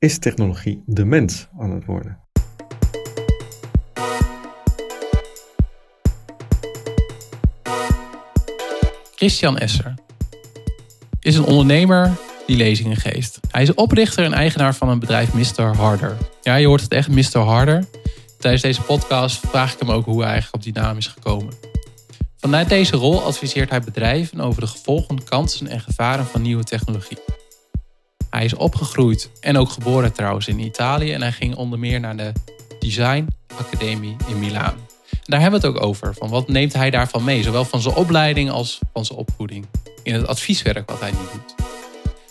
Is technologie de mens aan het worden? Christian Esser is een ondernemer die lezingen geeft. Hij is oprichter en eigenaar van een bedrijf Mr. Harder. Ja, je hoort het echt, Mr. Harder. Tijdens deze podcast vraag ik hem ook hoe hij eigenlijk op die naam is gekomen. Vanuit deze rol adviseert hij bedrijven over de gevolgen, kansen en gevaren van nieuwe technologie. Hij is opgegroeid en ook geboren trouwens in Italië en hij ging onder meer naar de Design Academie in Milaan. Daar hebben we het ook over, van wat neemt hij daarvan mee, zowel van zijn opleiding als van zijn opvoeding, in het advieswerk wat hij nu doet.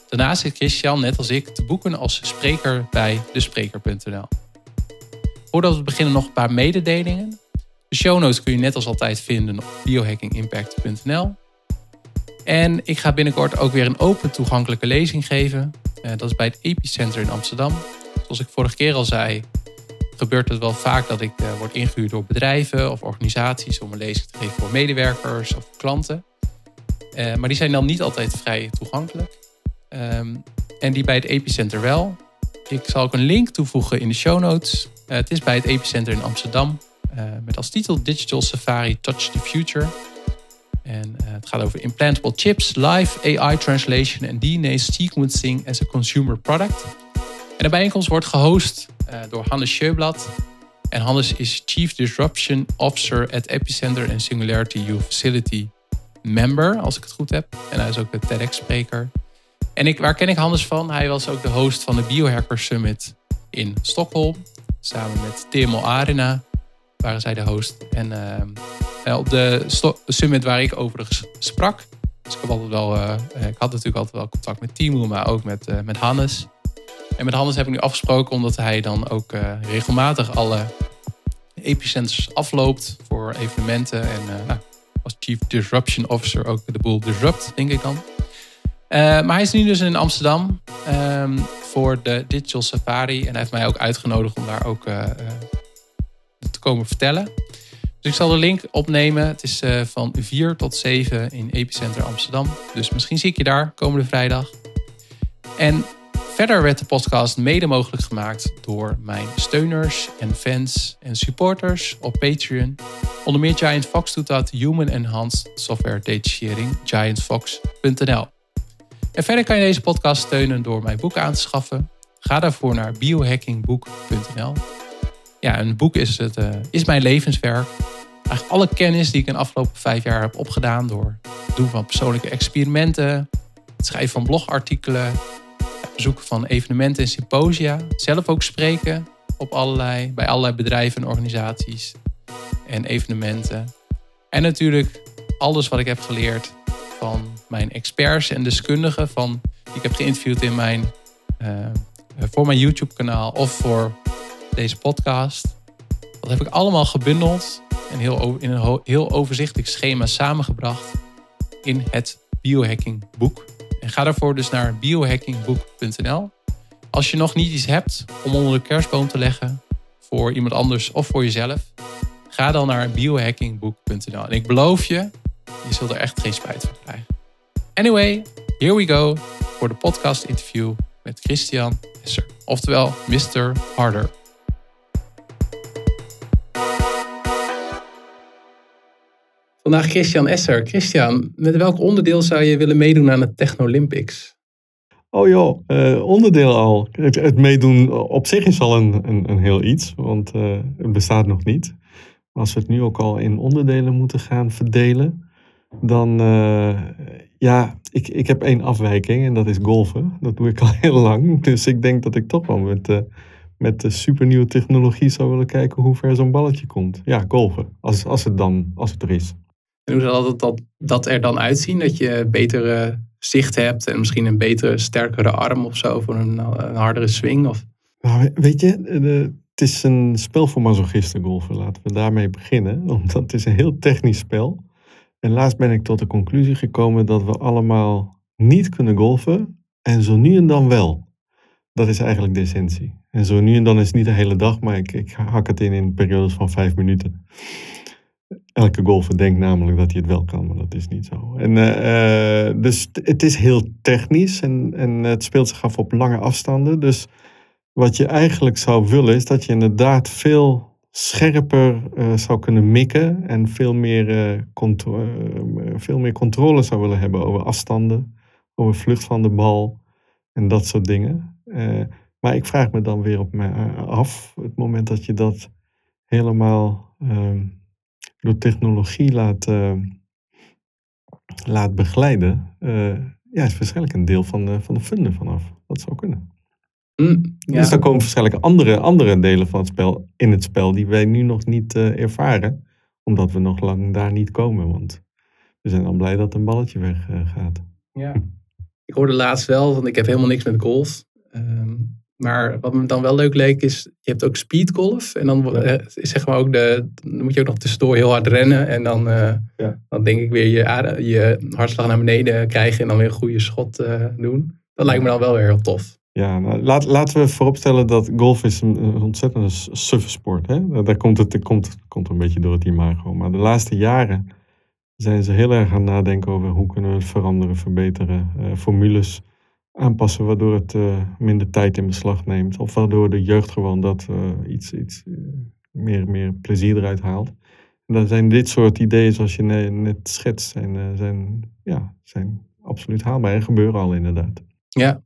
Daarnaast zit Christian, net als ik, te boeken als spreker bij despreker.nl. Voordat we beginnen nog een paar mededelingen. De show notes kun je net als altijd vinden op biohackingimpact.nl. En ik ga binnenkort ook weer een open toegankelijke lezing geven. Eh, dat is bij het Epicenter in Amsterdam. Zoals ik vorige keer al zei, gebeurt het wel vaak dat ik uh, word ingehuurd door bedrijven of organisaties om een lezing te geven voor medewerkers of klanten. Uh, maar die zijn dan niet altijd vrij toegankelijk. Um, en die bij het Epicenter wel. Ik zal ook een link toevoegen in de show notes. Het is bij het Epicenter in Amsterdam. met als titel Digital Safari Touch the Future. En het gaat over implantable chips, live AI translation en DNA sequencing as a consumer product. En de bijeenkomst wordt gehost uh, door Hannes Scheublad. En Hannes is Chief Disruption Officer at Epicenter en Singularity U Facility member, als ik het goed heb. En hij is ook de TEDx-spreker. En ik, waar ken ik Hannes van? Hij was ook de host van de Biohacker Summit in Stockholm. Samen met Timo Arena waren zij de host. En uh, op de summit waar ik overigens sprak. Dus ik, wel, uh, ik had natuurlijk altijd wel contact met Timo, maar ook met, met Hannes. En met Hannes heb ik nu afgesproken omdat hij dan ook regelmatig alle epicenters afloopt voor evenementen. En nou, als Chief Disruption Officer ook de boel disrupt, denk ik dan. Maar hij is nu dus in Amsterdam um, voor de Digital Safari. En hij heeft mij ook uitgenodigd om daar ook komen vertellen. Dus ik zal de link opnemen. Het is van 4 tot 7 in Epicenter Amsterdam. Dus misschien zie ik je daar komende vrijdag. En Verder werd de podcast mede mogelijk gemaakt door mijn steuners en fans en supporters op Patreon. Onder meer Giant Fox doet dat, Human Enhanced Software Data Sharing, giantfox.nl. En verder kan je deze podcast steunen door mijn boek aan te schaffen. Ga daarvoor naar biohackingboek.nl. Ja, een boek is, het, uh, is mijn levenswerk. Eigenlijk alle kennis die ik in de afgelopen vijf jaar heb opgedaan door het doen van persoonlijke experimenten, het schrijven van blogartikelen, bezoeken van evenementen en symposia. Zelf ook spreken op allerlei, bij allerlei bedrijven en organisaties en evenementen. En natuurlijk alles wat ik heb geleerd van mijn experts en deskundigen van, die ik heb geïnterviewd in mijn, uh, voor mijn YouTube kanaal of voor deze podcast. Dat heb ik allemaal gebundeld en heel, in een heel overzichtelijk schema samengebracht in het biohacking boek en ga daarvoor dus naar biohackingboek.nl. Als je nog niet iets hebt om onder de kerstboom te leggen voor iemand anders of voor jezelf, ga dan naar biohackingboek.nl. En ik beloof je, je zult er echt geen spijt van krijgen. Anyway, here we go voor de podcast interview met Christian Esser, oftewel Mr. Harder. Vandaag Christian Esser. Christian, met welk onderdeel zou je willen meedoen aan het Technolympics? Oh joh, uh, onderdeel al. Het, het, meedoen op zich is al een, een, een heel iets, want uh, het bestaat nog niet. Als we het nu ook al in onderdelen moeten gaan verdelen, dan uh, ja, ik, ik heb één afwijking en dat is golfen. Dat doe ik al heel lang. Dus ik denk dat ik toch wel met, met de supernieuwe technologie zou willen kijken hoe ver zo'n balletje komt. Ja, golfen, als, als, het dan, als het er is. En hoe zal dat, dat, er dan uitzien? Dat je betere zicht hebt en misschien een betere, sterkere arm of zo voor een, een hardere swing? Of? Nou, weet je, het is een spel voor masochisten golfen. Laten we daarmee beginnen. Omdat het is een heel technisch spel. En laatst ben ik tot de conclusie gekomen dat we allemaal niet kunnen golfen. En zo nu en dan wel. Dat is eigenlijk de essentie. En zo nu en dan is het niet de hele dag, maar ik, ik hak het in in periodes van vijf minuten. Elke golfer denkt namelijk dat hij het wel kan, maar dat is niet zo. En, uh, dus het is heel technisch en, en het speelt zich af op lange afstanden. Dus wat je eigenlijk zou willen is dat je inderdaad veel scherper uh, zou kunnen mikken en veel meer, veel meer controle zou willen hebben over afstanden, over vlucht van de bal en dat soort dingen. maar ik vraag me dan weer op me af, het moment dat je dat helemaal ehm, door technologie laat, laat begeleiden, ja, is waarschijnlijk een deel van de, van de funden vanaf. Dat zou kunnen. Mm, Dus dan komen waarschijnlijk andere, andere delen van het spel in het spel die wij nu nog niet uh, ervaren. Omdat we nog lang daar niet komen. Want we zijn al blij dat een balletje weggaat. Ja. Ik hoorde laatst wel, want ik heb helemaal niks met golf. Um, maar wat me dan wel leuk leek is, je hebt ook speedgolf. En dan ja. uh, zeg maar ook de, dan moet je ook nog tussendoor heel hard rennen. En dan, ja. dan denk ik weer je, je hartslag naar beneden krijgen en dan weer een goede schot doen. Dat lijkt me dan wel weer heel tof. Ja, nou, laat, laten we vooropstellen dat golf is een, een ontzettende suffe sport. Hè? Daar komt het, komt, komt een beetje door het imago. Maar de laatste jaren zijn ze heel erg aan het nadenken over hoe kunnen we het veranderen, verbeteren. Uh, formules aanpassen waardoor het uh, minder tijd in beslag neemt. Of waardoor de jeugd gewoon dat uh, iets, iets meer, meer plezier eruit haalt. En dan zijn dit soort ideeën zoals je net schetst, zijn, zijn, ja, zijn absoluut haalbaar en gebeuren al inderdaad. Ja,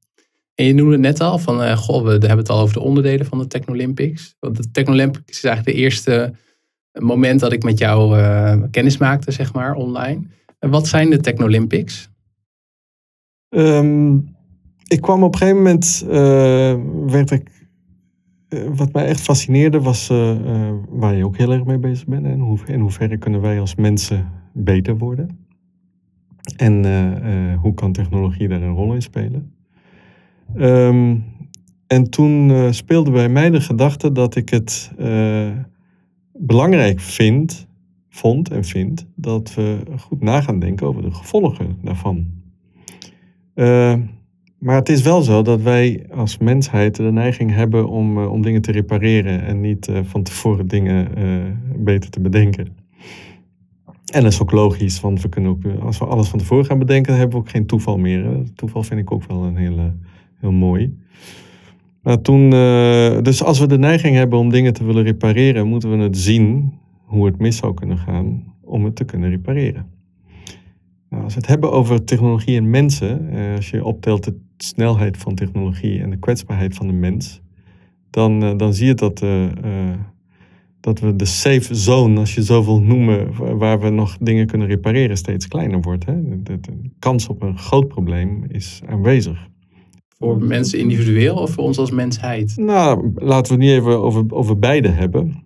en je noemde het net al, van uh, goh, we hebben het al over de onderdelen van de Technolympics. Want de Technolympics is eigenlijk de eerste moment dat ik met jou uh, kennis maakte, zeg maar, online. En wat zijn de Technolympics? Um, ik kwam op een gegeven moment, uh, werd ik, wat mij echt fascineerde was waar je ook heel erg mee bezig bent. En hoe, in hoeverre kunnen wij als mensen beter worden? En hoe kan technologie daar een rol in spelen? Um, en toen speelde bij mij de gedachte dat ik het belangrijk vind, vond en vind dat we goed na gaan denken over de gevolgen daarvan. Uh, maar het is wel zo dat wij als mensheid de neiging hebben om, om dingen te repareren en niet van tevoren dingen beter te bedenken. En dat is ook logisch, want we kunnen ook, als we alles van tevoren gaan bedenken, hebben we ook geen toeval meer. Toeval vind ik ook wel een hele heel mooi. Maar toen, dus als we de neiging hebben om dingen te willen repareren, moeten we het zien hoe het mis zou kunnen gaan om het te kunnen repareren. Nou, als we het hebben over technologie en mensen, als je optelt de snelheid van technologie en de kwetsbaarheid van de mens, dan, uh, dan zie je dat, dat we de safe zone, als je zoveel noemen, waar we nog dingen kunnen repareren, steeds kleiner wordt. Hè? De, de kans op een groot probleem is aanwezig. Voor mensen individueel of voor ons als mensheid? Nou, laten we het niet even over, over beide hebben.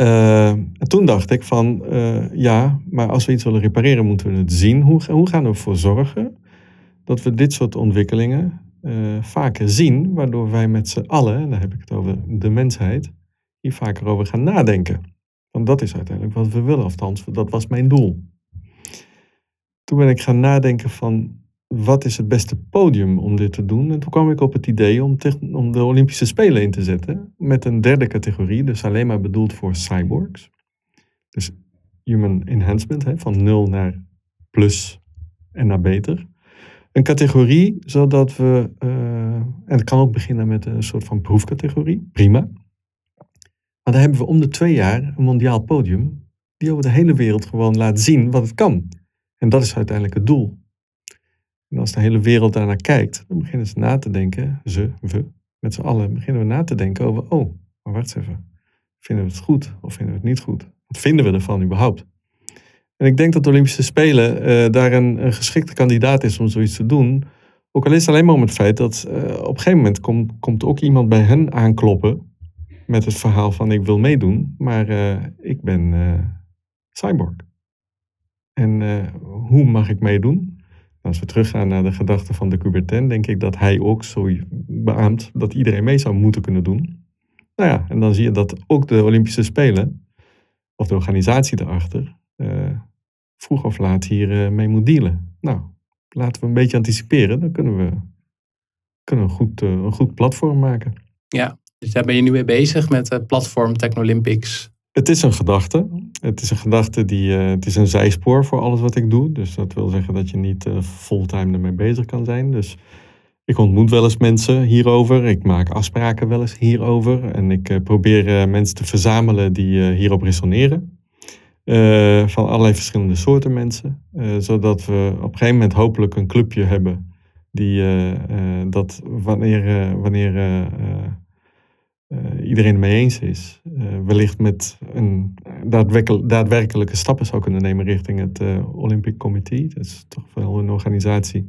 Uh, toen dacht ik van, uh, ja, maar als we iets willen repareren, moeten we het zien. Hoe, hoe gaan we ervoor zorgen dat we dit soort ontwikkelingen uh, vaker zien, waardoor wij met z'n allen, en dan heb ik het over de mensheid, hier vaker over gaan nadenken. Want dat is uiteindelijk wat we willen, althans, dat was mijn doel. Toen ben ik gaan nadenken van, wat is het beste podium om dit te doen? En toen kwam ik op het idee om, om de Olympische Spelen in te zetten met een derde categorie, dus alleen maar bedoeld voor cyborgs. Dus human enhancement, hè, van nul naar plus en naar beter. Een categorie zodat we, uh, en het kan ook beginnen met een soort van proefcategorie, prima. Maar dan hebben we om de twee jaar een mondiaal podium die over de hele wereld gewoon laat zien wat het kan. En dat is uiteindelijk het doel. En als de hele wereld daarnaar kijkt, dan beginnen ze na te denken, ze, we, met z'n allen, beginnen we na te denken over, oh, maar wacht even. Vinden we het goed of vinden we het niet goed? Wat vinden we ervan überhaupt? En ik denk dat de Olympische Spelen uh, daar een, geschikte kandidaat is om zoiets te doen. Ook al is het alleen maar om het feit dat uh, op een gegeven moment komt, komt ook iemand bij hen aankloppen met het verhaal van ik wil meedoen, maar uh, ik ben cyborg. En hoe mag ik meedoen? Als we teruggaan naar de gedachte van de Coubertin, denk ik dat hij ook zo beaamt dat iedereen mee zou moeten kunnen doen. Nou ja, en dan zie je dat ook de Olympische Spelen, of de organisatie daarachter, vroeg of laat hier uh, mee moet dealen. Nou, laten we een beetje anticiperen, dan kunnen we, kunnen we een, goed, uh, een goed platform maken. Ja, dus daar ben je nu mee bezig met het platform Technolympics. Het is een gedachte. Het is een gedachte die. Uh, het is een zijspoor voor alles wat ik doe. Dus dat wil zeggen dat je niet uh, fulltime ermee bezig kan zijn. Dus Ik ontmoet wel eens mensen hierover. Ik maak afspraken wel eens hierover. En ik eh, probeer eh, mensen te verzamelen die eh, hierop resoneren. Eh, van allerlei verschillende soorten mensen. Eh, zodat we op een gegeven moment hopelijk een clubje hebben. Die eh, dat wanneer, wanneer iedereen mee eens is. wellicht met een daadwerkel- daadwerkelijke stappen zou kunnen nemen richting het Olympic Committee. Dat is toch wel een organisatie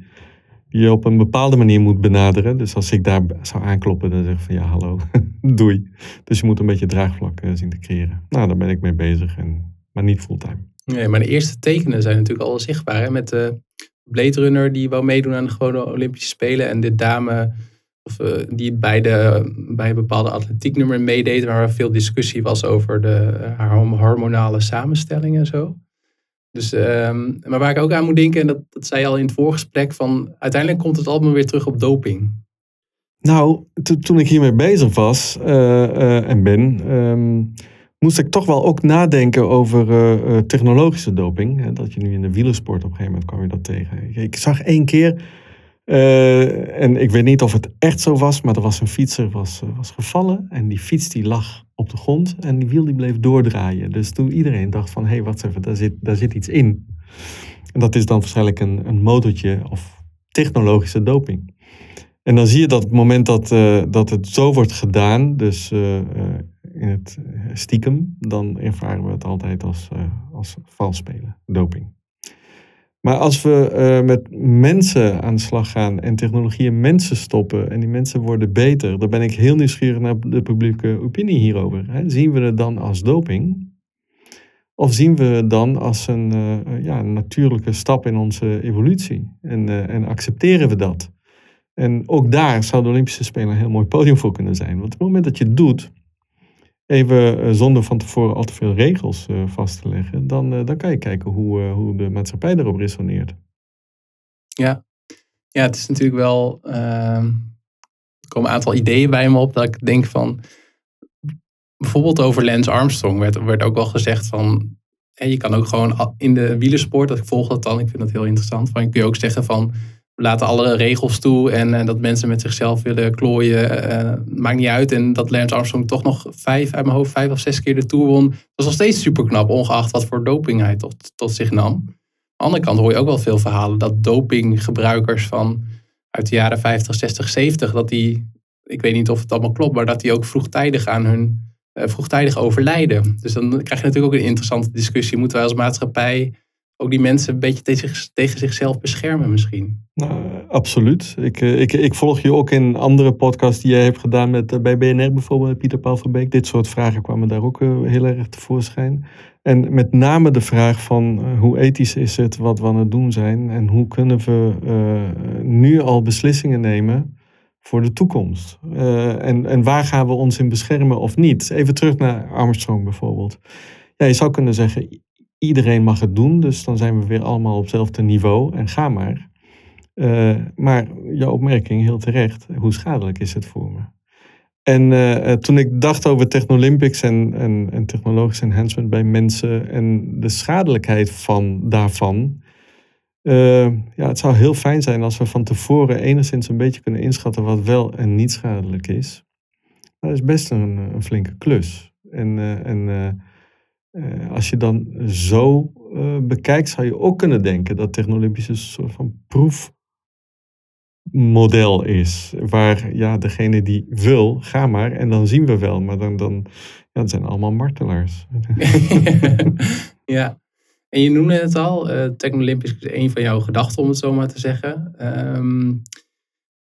die je op een bepaalde manier moet benaderen. Dus als ik daar zou aankloppen, dan zeg ik van ja, hallo, doei. Dus je moet een beetje draagvlak zien te creëren. Nou, daar ben ik mee bezig, en, maar niet fulltime. Nee, maar de eerste tekenen zijn natuurlijk al zichtbaar. Hè? Met de Blade Runner die wou meedoen aan de gewone Olympische Spelen. En de dame of, eh, die bij, de, bij een bepaalde atletieknummer meedeed. Waar veel discussie was over de, haar hormonale samenstelling en zo. Dus, ehm, maar waar ik ook aan moet denken, en dat, dat zei je al in het voorgesprek, van uiteindelijk komt het allemaal weer terug op doping. Nou, to- toen ik hiermee bezig was eh, eh, en ben, ehm, moest ik toch wel ook nadenken over eh, eh, technologische doping. Hè, dat je nu in de wielersport op een gegeven moment kwam je dat tegen. Ik, zag één keer, eh, en ik weet niet of het echt zo was, maar er was een fietser was, was gevallen en die fiets die lag op de grond en die wiel die bleef doordraaien. Dus toen iedereen dacht van, hé, hey, wat even, daar zit, daar zit iets in. En dat is dan waarschijnlijk een, een motortje of technologische doping. En dan zie je dat het moment dat, dat het zo wordt gedaan, dus in het eh, stiekem, dan ervaren we het altijd als, eh, als vals spelen, doping. Maar als we eh, met mensen aan de slag gaan en technologieën mensen stoppen en die mensen worden beter, dan ben ik heel nieuwsgierig naar de publieke opinie hierover. Hè. Zien we het dan als doping? Of zien we het dan als een, ja, natuurlijke stap in onze evolutie? En, en accepteren we dat? En ook daar zou de Olympische Spelen een heel mooi podium voor kunnen zijn. Want op het moment dat je het doet, even eh, zonder van tevoren al te veel regels eh, vast te leggen, dan, eh, dan kan je kijken hoe, hoe de maatschappij daarop resoneert. Ja, ja het is natuurlijk wel. ehm, er komen een aantal ideeën bij me op dat ik denk van. Bijvoorbeeld over Lance Armstrong werd, werd ook wel gezegd van. hè, je kan ook gewoon in de wielersport, dat ik volg dat dan, ik vind dat heel interessant. Van, kun je ook zeggen van. Laten alle regels toe en eh, dat mensen met zichzelf willen klooien. eh, maakt niet uit. En dat Lance Armstrong toch nog vijf, uit mijn hoofd, vijf of zes keer de Tour won. Dat is nog steeds super knap, ongeacht wat voor doping hij tot, tot zich nam. Aan de andere kant hoor je ook wel veel verhalen dat dopinggebruikers van uit de jaren 50, 60, 70, dat die, ik weet niet of het allemaal klopt, maar dat die ook vroegtijdig aan hun, eh, vroegtijdig overlijden. Dus dan krijg je natuurlijk ook een interessante discussie. Moeten wij als maatschappij ook die mensen een beetje tegen, zich- tegen zichzelf beschermen misschien? Nou, absoluut. Ik, eh, ik, ik volg je ook in andere podcasts die jij hebt gedaan met, eh, bij BNR bijvoorbeeld, Pieter Paul van Beek. Dit soort vragen kwamen daar ook eh, heel erg tevoorschijn. En met name de vraag van hoe ethisch is het wat we aan het doen zijn en hoe kunnen we nu al beslissingen nemen voor de toekomst. En, en waar gaan we ons in beschermen of niet? Even terug naar Armstrong bijvoorbeeld. Ja, je zou kunnen zeggen, iedereen mag het doen, dus dan zijn we weer allemaal op hetzelfde niveau en ga maar. Eh, maar jouw opmerking, heel terecht, hoe schadelijk is het voor me? En eh, eh, toen ik dacht over Technolympics en, en, en technologisch enhancement bij mensen en de schadelijkheid van daarvan. ja, het zou heel fijn zijn als we van tevoren enigszins een beetje kunnen inschatten wat wel en niet schadelijk is. Dat is best een, een flinke klus. En, en eh, als je dan zo eh, bekijkt, zou je ook kunnen denken dat Technolympisch een soort van proefmodel is. Waar ja, degene die wil, ga maar en dan zien we wel. Maar dan, dan ja, dat zijn allemaal martelaars. ja. En je noemde het al, eh Technolympics is een van jouw gedachten, om het zo maar te zeggen. Ehm,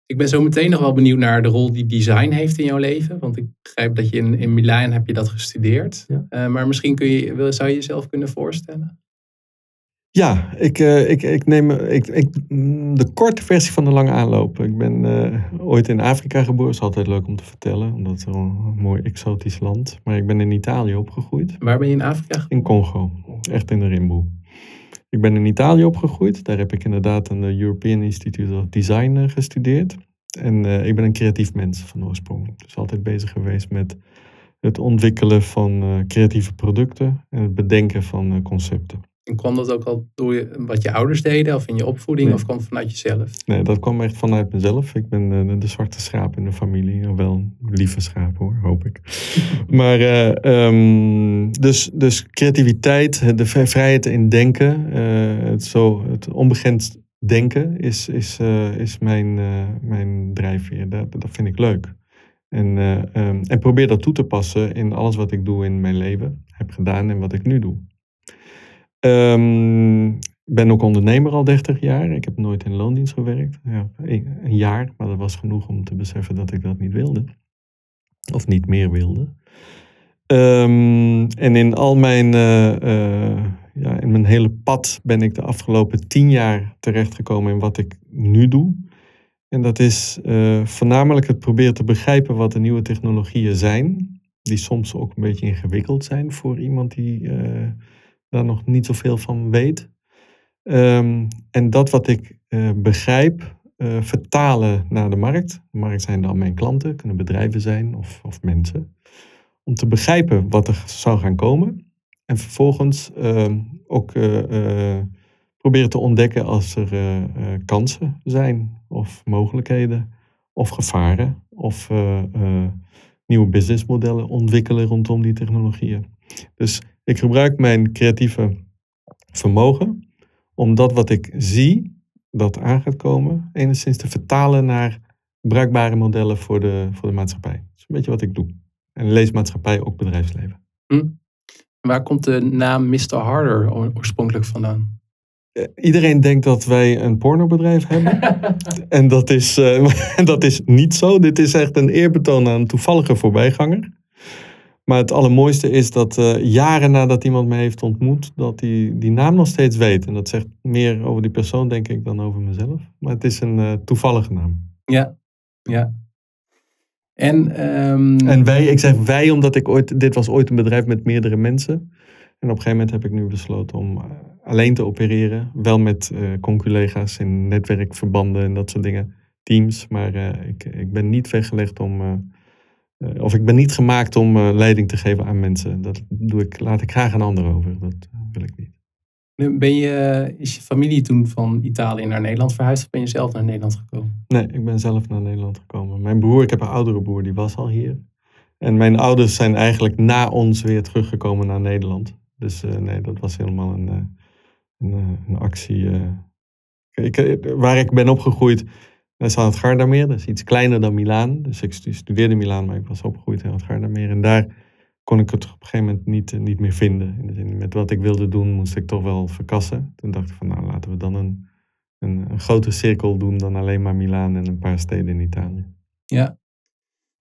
ik ben zo meteen nog wel benieuwd naar de rol die design heeft in jouw leven. Want ik begrijp dat je in, in Milaan heb je dat gestudeerd. Ja. Eh, maar misschien kun je, wil- zou je jezelf kunnen voorstellen? Ja, ik, eh, ik, ik neem ik, ik, de korte versie van de lange aanloop. Ik ben eh, ooit in Afrika geboren. is altijd leuk om te vertellen, omdat het wel een mooi exotisch land. Maar ik ben in Italië opgegroeid. Waar ben je in Afrika? In Congo, echt in de rimboe. Ik ben in Italië opgegroeid. Daar heb ik inderdaad aan de European Institute of Design eh, gestudeerd. En eh, ik ben een creatief mens van oorsprong. Dus altijd bezig geweest met het ontwikkelen van eh, creatieve producten en het bedenken van eh, concepten. En kwam dat ook al door je, wat je ouders deden of in je opvoeding Nee. of kwam het vanuit jezelf? Nee, dat kwam echt vanuit mezelf. Ik ben eh, de, de zwarte schaap in de familie. Wel een lieve schaap hoor, hoop ik. maar eh, ehm, dus, dus creativiteit, de vrijheid in denken, eh, het, zo, het onbegrensd denken is, is, is mijn, mijn drijfveer. Dat, dat vind ik leuk. En, eh, ehm, en probeer dat toe te passen in alles wat ik doe in mijn leven, heb gedaan en wat ik nu doe. Ehm, ik ben ook ondernemer al 30 jaar. Ik heb nooit in loondienst gewerkt. Een, jaar, maar dat was genoeg om te beseffen dat ik dat niet wilde. Of niet meer wilde. Ehm, en in al mijn, eh, eh, ja, in mijn hele pad ben ik de afgelopen tien jaar terechtgekomen in wat ik nu doe. En dat is eh, voornamelijk het proberen te begrijpen wat de nieuwe technologieën zijn. Die soms ook een beetje ingewikkeld zijn voor iemand die daar nog niet zoveel van weet. Ehm, en dat wat ik eh, begrijp, eh, vertalen naar de markt. De markt zijn dan mijn klanten, kunnen bedrijven zijn of, of mensen. Om te begrijpen wat er zou gaan komen. En vervolgens ehm, ook eh, proberen te ontdekken als er kansen zijn, of mogelijkheden, of gevaren, of nieuwe businessmodellen ontwikkelen rondom die technologieën. Dus ik gebruik mijn creatieve vermogen om dat wat ik zie, dat aan gaat komen, enigszins te vertalen naar bruikbare modellen voor de, voor de maatschappij. Dat is een beetje wat ik doe. En leesmaatschappij, ook bedrijfsleven. Waar komt de naam Mr. Harder oorspronkelijk vandaan? Eh, Iedereen denkt dat wij een pornobedrijf hebben. en dat is, eh, en dat is niet zo. Dit is echt een eerbetoon aan een toevallige voorbijganger. Maar het allermooiste is dat eh, jaren nadat iemand mij heeft ontmoet, dat hij die naam nog steeds weet. En dat zegt meer over die persoon, denk ik, dan over mezelf. Maar het is een eh, toevallige naam. Ja, ja. En, ehm, En wij, ik zeg wij, omdat ik ooit, dit was ooit een bedrijf met meerdere mensen. En op een gegeven moment heb ik nu besloten om eh, alleen te opereren. Wel met eh conculega's in netwerkverbanden en dat soort dingen. Teams. Maar ik, ik ben niet weggelegd om. Eh, of ik ben niet gemaakt om eh, leiding te geven aan mensen. Dat doe ik, laat ik graag aan anderen over. Dat eh, wil ik niet. ben je, is je familie toen van Italië naar Nederland verhuisd of ben je zelf naar Nederland gekomen? Nee, ik ben zelf naar Nederland gekomen. Mijn broer, ik heb een oudere broer, die was al hier. En mijn ouders zijn eigenlijk na ons weer teruggekomen naar Nederland. Dus nee, dat was helemaal een, een, een actie. Ik, waar ik ben opgegroeid, is aan het Gardameer. Dat is iets kleiner dan Milaan. Dus ik stu- studeerde in Milaan, maar ik was opgegroeid aan het Gardameer. En daar kon ik het op een gegeven moment niet, eh, niet meer vinden. In de zin, met wat ik wilde doen, moest ik toch wel verkassen. Toen dacht ik van, nou laten we dan een, een, een grotere cirkel doen dan alleen maar Milaan en een paar steden in Italië. Ja.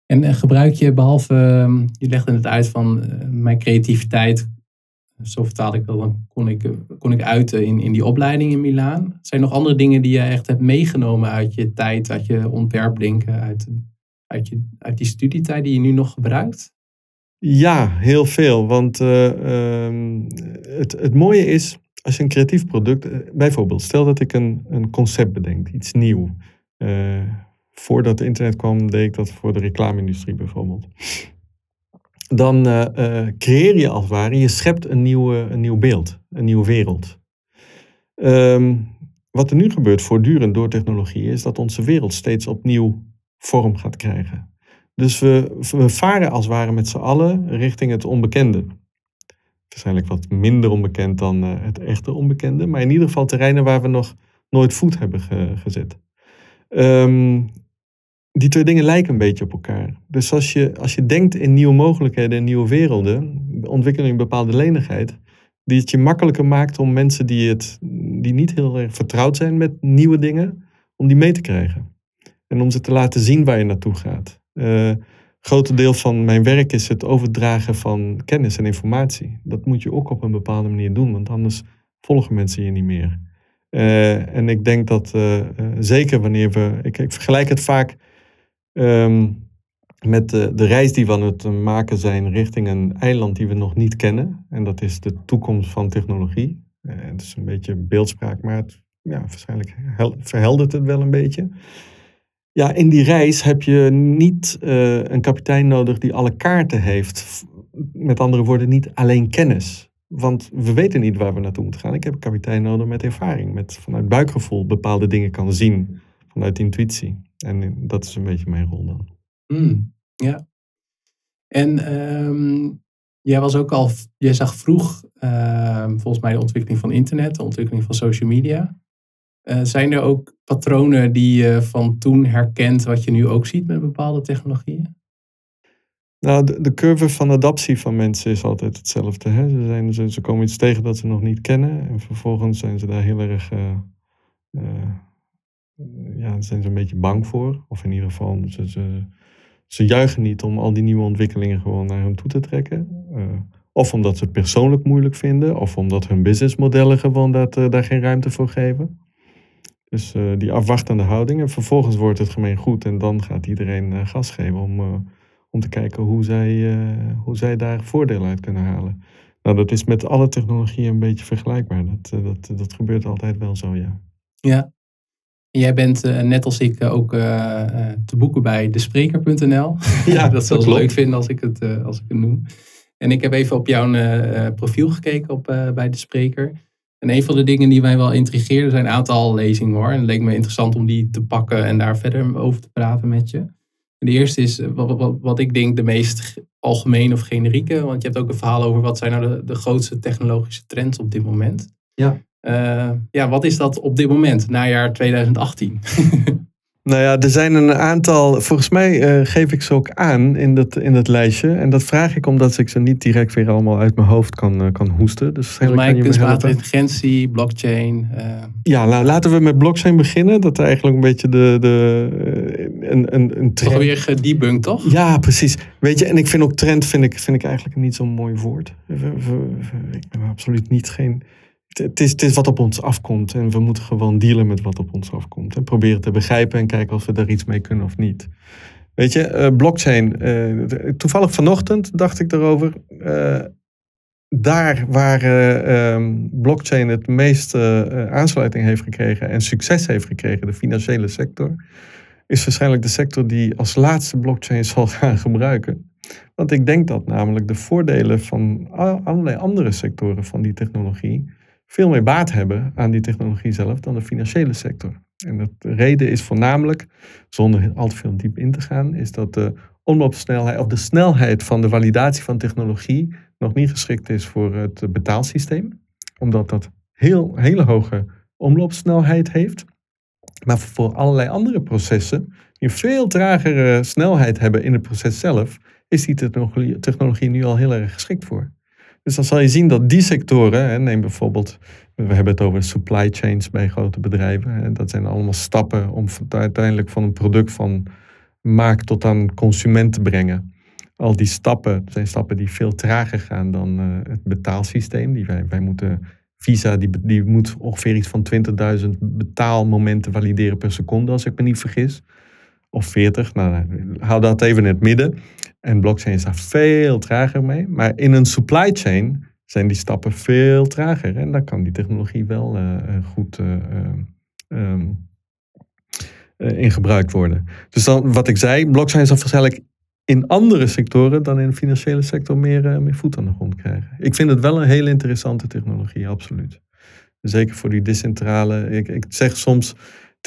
En eh, gebruik je behalve, ehm, je legde het uit van eh, mijn creativiteit, zo vertaalde ik dat, dan kon ik, kon ik uiten in, in die opleiding in Milaan. Zijn nog andere dingen die je echt hebt meegenomen uit je tijd, uit je ontwerpdenken, uit, uit, je, uit die studietijd die je nu nog gebruikt? Ja, heel veel. Want eh, ehm, het, het mooie is, als je een creatief product, eh, bijvoorbeeld, stel dat ik een, een concept bedenk, iets nieuw. Eh, voordat het internet kwam, deed ik dat voor de reclame-industrie bijvoorbeeld. Dan eh, creëer je als het ware, je schept een, nieuwe, een nieuw beeld, een nieuwe wereld. Ehm, wat er nu gebeurt voortdurend door technologie is dat onze wereld steeds opnieuw vorm gaat krijgen. Dus we, we varen als het ware met z'n allen richting het onbekende. Waarschijnlijk wat minder onbekend dan eh, het echte onbekende, maar in ieder geval terreinen waar we nog nooit voet hebben ge- gezet. Ehm, die twee dingen lijken een beetje op elkaar. Dus als je, als je denkt in nieuwe mogelijkheden en nieuwe werelden, ontwikkel je een bepaalde lenigheid die het je makkelijker maakt om mensen die, het, die niet heel erg vertrouwd zijn met nieuwe dingen, om die mee te krijgen. En om ze te laten zien waar je naartoe gaat. Eh grote deel van mijn werk is het overdragen van kennis en informatie. Dat moet je ook op een bepaalde manier doen, want anders volgen mensen je niet meer. Eh, en ik denk dat eh, zeker wanneer we. Ik, ik vergelijk het vaak ehm, met de, de reis die we aan het maken zijn richting een eiland die we nog niet kennen. En dat is de toekomst van technologie. Eh, het is een beetje beeldspraak, maar het, ja, waarschijnlijk hel- verheldert het wel een beetje. Ja, in die reis heb je niet eh, een kapitein nodig die alle kaarten heeft. Met andere woorden, niet alleen kennis. Want we weten niet waar we naartoe moeten gaan. Ik heb een kapitein nodig met ervaring, met vanuit buikgevoel bepaalde dingen kan zien, vanuit intuïtie. En dat is een beetje mijn rol dan. Mm, ja. En ehm, jij was ook al, jij zag vroeg ehm, volgens mij de ontwikkeling van internet, de ontwikkeling van social media. Uh, zijn er ook patronen die je van toen herkent, wat je nu ook ziet met bepaalde technologieën? Nou, de, de curve van adaptie van mensen is altijd hetzelfde. Hè? Ze, zijn, ze, ze komen iets tegen dat ze nog niet kennen. En vervolgens zijn ze daar heel erg. Uh, uh, ja, zijn ze een beetje bang voor. Of in ieder geval, ze, ze, ze juichen niet om al die nieuwe ontwikkelingen gewoon naar hen toe te trekken. Uh, of omdat ze het persoonlijk moeilijk vinden. Of omdat hun businessmodellen gewoon dat, daar geen ruimte voor geven. Dus die afwachtende houding. En vervolgens wordt het gemeen goed. En dan gaat iedereen gas geven om om te kijken hoe zij, hoe zij daar voordeel uit kunnen halen. Nou, dat is met alle technologieën een beetje vergelijkbaar. Dat, dat, dat gebeurt altijd wel zo, ja. Ja. Jij bent uh, net als ik ook te boeken bij despreker.nl. Ja, dat zal leuk vinden als ik, het, als ik het noem. En ik heb even op jouw profiel gekeken op, bij de spreker. En een van de dingen die mij wel intrigeerde zijn een aantal lezingen hoor. En het leek me interessant om die te pakken en daar verder over te praten met je. De eerste is eh, wat, wat, wat, ik denk de meest algemene of generieke. Want je hebt ook een verhaal over wat zijn nou de, de grootste technologische trends op dit moment. Ja. Uh, ja, wat is dat op dit moment, najaar 2018? Nou ja, er zijn een aantal, volgens mij uh, geef ik ze ook aan in dat, in dat lijstje. En dat vraag ik omdat ik ze niet direct weer allemaal uit mijn hoofd kan, uh, kan hoesten. Dus Volgens mij kunstmatige intelligentie, blockchain. Ja, nou, laten we met blockchain beginnen. Dat is eigenlijk een beetje de... de een, een, een trend. Toch weer gedebunked, toch? Ja, precies. Weet je, en ik vind ook trend vind ik, vind ik eigenlijk niet zo'n mooi woord. Ik ben absoluut niet geen het is, wat op ons afkomt en we moeten gewoon dealen met wat op ons afkomt. En proberen te begrijpen en kijken of we daar iets mee kunnen of niet. Weet je, uh, blockchain. Uh, toevallig vanochtend dacht ik erover. Uh, daar waar ehm, blockchain het meeste aansluiting heeft gekregen en succes heeft gekregen, de financiële sector, is waarschijnlijk de sector die als laatste blockchain zal gaan gebruiken. Want ik denk dat namelijk de voordelen van allerlei andere sectoren van die technologie veel meer baat hebben aan die technologie zelf dan de financiële sector. En de reden is voornamelijk, zonder al te veel diep in te gaan, is dat de omloopsnelheid of de snelheid van de validatie van technologie nog niet geschikt is voor het betaalsysteem. Omdat dat heel, hele hoge omloopsnelheid heeft. Maar voor allerlei andere processen, die veel tragere snelheid hebben in het proces zelf, is die technologie, technologie nu al heel erg geschikt voor. Dus dan zal je zien dat die sectoren, hè, neem bijvoorbeeld, we hebben het over supply chains bij grote bedrijven. Hè, dat zijn allemaal stappen om uiteindelijk van een product van maak tot aan consument te brengen. Al die stappen zijn stappen die veel trager gaan dan uh, het betaalsysteem. Die wij, wij moeten, Visa die, die moet ongeveer iets van 20.000 betaalmomenten valideren per seconde, als ik me niet vergis. Of 40, nou, hou dat even in het midden. En blockchain is daar veel trager mee. Maar in een supply chain zijn die stappen veel trager. En dan kan die technologie wel uh, goed uh, in gebruikt worden. Dus dan, wat ik zei, blockchain zal waarschijnlijk in andere sectoren dan in de financiële sector meer, meer voet aan de grond krijgen. Ik vind het wel een hele interessante technologie, absoluut. Zeker voor die decentrale. Ik, ik zeg soms,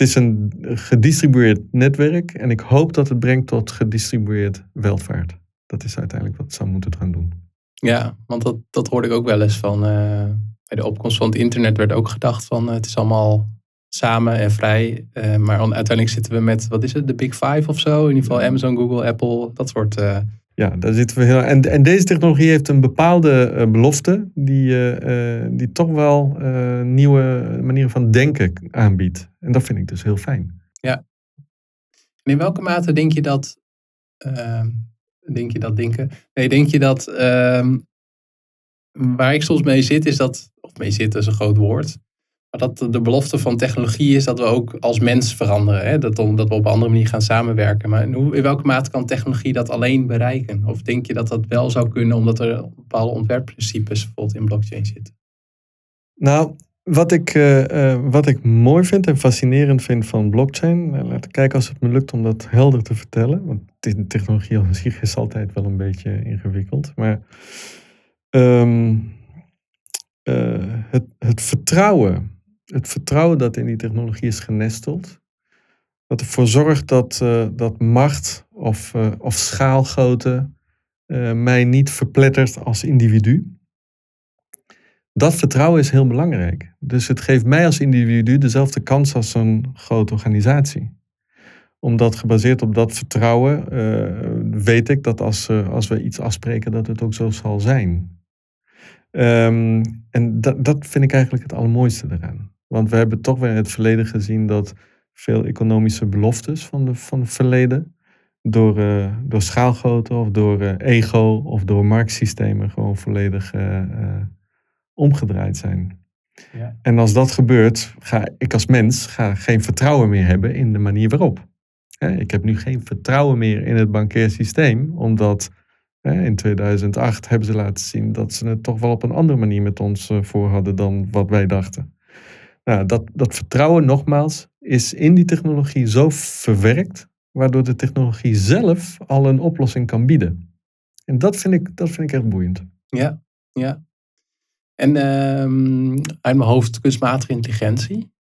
is een gedistribueerd netwerk en ik hoop dat het brengt tot gedistribueerd welvaart. Dat is uiteindelijk wat het zou moeten gaan doen. Ja, want dat, dat hoorde ik ook wel eens van. Uh, bij de opkomst van het internet werd ook gedacht van uh, het is allemaal samen en vrij. Uh, maar uiteindelijk zitten we met, wat is het, de Big Five of zo? In ieder geval Amazon, Google, Apple, dat soort. Ja, daar zitten we heel. En, en deze technologie heeft een bepaalde belofte die, die toch wel nieuwe manieren van denken aanbiedt. En dat vind ik dus heel fijn. Ja. En in welke mate denk je dat Denk je dat denken? Nee, denk je dat. Uh, waar ik soms mee zit, is dat. Of mee zit is een groot woord. Maar dat de belofte van technologie is dat we ook als mens veranderen. Hè? Dat, dat we op een andere manier gaan samenwerken. Maar in, hoe, in welke mate kan technologie dat alleen bereiken? Of denk je dat dat wel zou kunnen omdat er bepaalde ontwerpprincipes bijvoorbeeld in blockchain zitten? Nou, wat ik, uh, wat ik mooi vind en fascinerend vind van blockchain, uh, laten kijken als het me lukt om dat helder te vertellen. Want technologie aan zich is altijd wel een beetje ingewikkeld. Maar um, eh, het, het vertrouwen. Het vertrouwen dat in die technologie is genesteld. Dat ervoor zorgt dat, eh, dat macht of, uh, of schaalgrootte mij niet verplettert als individu. Dat vertrouwen is heel belangrijk. Dus het geeft mij als individu dezelfde kans als een grote organisatie omdat gebaseerd op dat vertrouwen weet ik dat als, als we iets afspreken, dat het ook zo zal zijn. Um, en dat, dat vind ik eigenlijk het allermooiste eraan. Want we hebben toch weer in het verleden gezien dat veel economische beloftes van, de, van het verleden door, uh, door schaalgrootte of door uh, ego of door marktsystemen gewoon volledig uh, omgedraaid zijn. Ja. En als dat gebeurt, ga ik als mens ga geen vertrouwen meer hebben in de manier waarop. Ik heb nu geen vertrouwen meer in het bankair systeem, omdat in 2008 hebben ze laten zien dat ze het toch wel op een andere manier met ons eh, voor hadden dan wat wij dachten. Nou, dat, dat vertrouwen, nogmaals, is in die technologie zo verwerkt, waardoor de technologie zelf al een oplossing kan bieden. En dat vind ik, dat vind ik echt boeiend. Ja, ja. En uh, uit mijn hoofd kunstmatige intelligentie.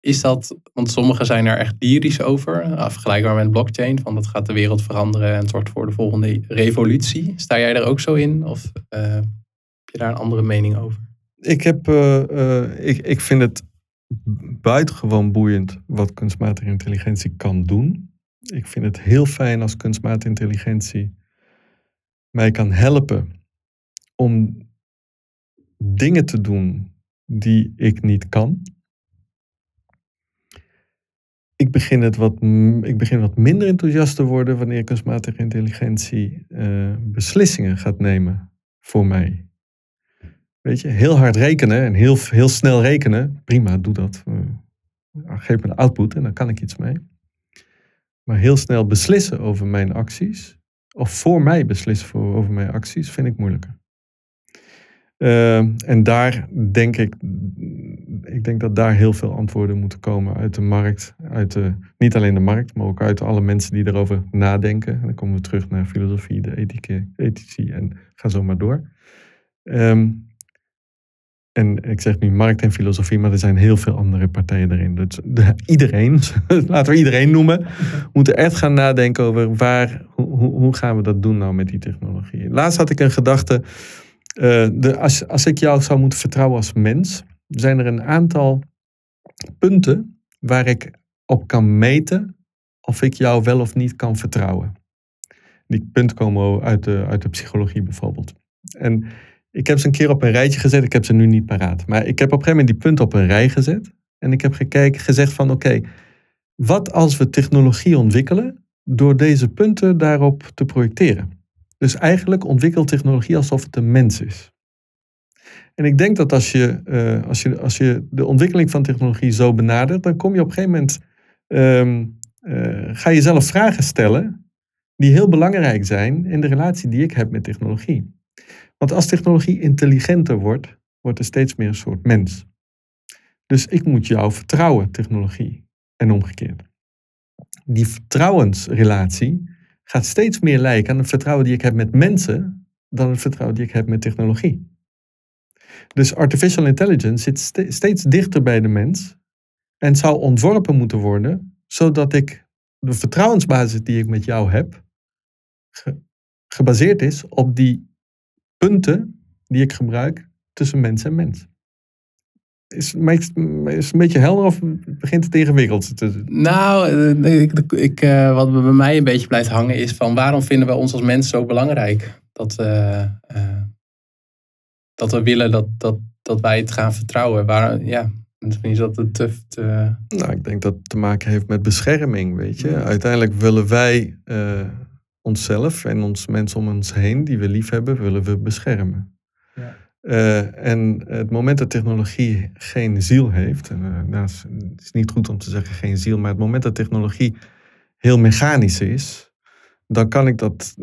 Is dat, want sommigen zijn er echt lyrisch over, eh, vergelijkbaar met blockchain, van dat gaat de wereld veranderen en wordt voor de volgende revolutie. Sta jij er ook zo in of uh, heb je daar een andere mening over? Ik, heb, uh, ik, ik vind het buitengewoon boeiend wat kunstmatige intelligentie kan doen. Ik vind het heel fijn als kunstmatige intelligentie mij kan helpen om dingen te doen die ik niet kan ik begin, het wat, ik begin wat minder enthousiast te worden wanneer kunstmatige intelligentie uh, beslissingen gaat nemen voor mij. Weet je, heel hard rekenen en heel, heel snel rekenen, prima, doe dat. Uh, geef me de output en dan kan ik iets mee. Maar heel snel beslissen over mijn acties, of voor mij beslissen over mijn acties, vind ik moeilijker. Uh, en daar denk ik ik denk dat daar heel veel antwoorden moeten komen uit de markt. Uit de, niet alleen de markt, maar ook uit alle mensen die erover nadenken. En dan komen we terug naar filosofie, de ethieke, ethici en ga zo maar door. Um, en ik zeg nu markt en filosofie, maar er zijn heel veel andere partijen erin. Dus de, iedereen, laten we iedereen noemen, moet er echt gaan nadenken over waar, hoe, hoe gaan we dat doen nou met die technologie. Laatst had ik een gedachte, uh, de, als, als ik jou zou moeten vertrouwen als mens, zijn er een aantal punten waar ik op kan meten of ik jou wel of niet kan vertrouwen. Die punten komen uit de, uit de psychologie bijvoorbeeld. En ik heb ze een keer op een rijtje gezet, ik heb ze nu niet paraat. Maar ik heb op een gegeven moment die punten op een rij gezet. En ik heb gekeken, gezegd van oké, wat als we technologie ontwikkelen door deze punten daarop te projecteren? Dus eigenlijk ontwikkelt technologie alsof het een mens is. En ik denk dat als je, uh, als, je, als je de ontwikkeling van technologie zo benadert, dan kom je op een gegeven moment, um, uh, ga je zelf vragen stellen die heel belangrijk zijn in de relatie die ik heb met technologie. Want als technologie intelligenter wordt, wordt er steeds meer een soort mens. Dus ik moet jou vertrouwen, technologie, en omgekeerd. Die vertrouwensrelatie gaat steeds meer lijken aan het vertrouwen die ik heb met mensen dan het vertrouwen die ik heb met technologie. Dus artificial intelligence zit steeds dichter bij de mens en zou ontworpen moeten worden, zodat ik de vertrouwensbasis die ik met jou heb, gebaseerd is op die punten die ik gebruik tussen mens en mens. Is, is het een beetje helder of begint het ingewikkeld te Nou, eh, ik, ik, eh, wat bij mij een beetje blijft hangen is van waarom vinden we ons als mens zo belangrijk? Dat, uh, dat we willen dat, dat, dat wij het gaan vertrouwen. Waar, ja, misschien is dat te, te... Nou, ik denk dat het te maken heeft met bescherming, weet je. Uiteindelijk willen wij uh, onszelf en ons mensen om ons heen, die we lief hebben, willen we beschermen. Ja. Uh, en het moment dat technologie geen ziel heeft, en uh, het is niet goed om te zeggen geen ziel, maar het moment dat technologie heel mechanisch is, dan kan ik, dat,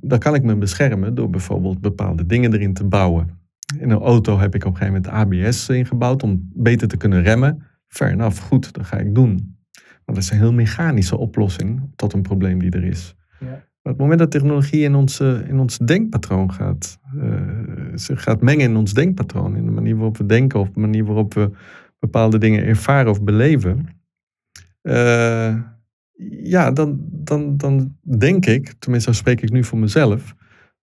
dan kan ik me beschermen door bijvoorbeeld bepaalde dingen erin te bouwen. In een auto heb ik op een gegeven moment ABS ingebouwd om beter te kunnen remmen. Fair enough, goed, dat ga ik doen. Maar dat is een heel mechanische oplossing tot een probleem die er is. Maar op het moment dat technologie in, onze, in ons denkpatroon gaat uh, zich gaat mengen in ons denkpatroon, in de manier waarop we denken of de manier waarop we bepaalde dingen ervaren of beleven, uh, ja, dan, dan, dan denk ik, tenminste spreek ik nu voor mezelf,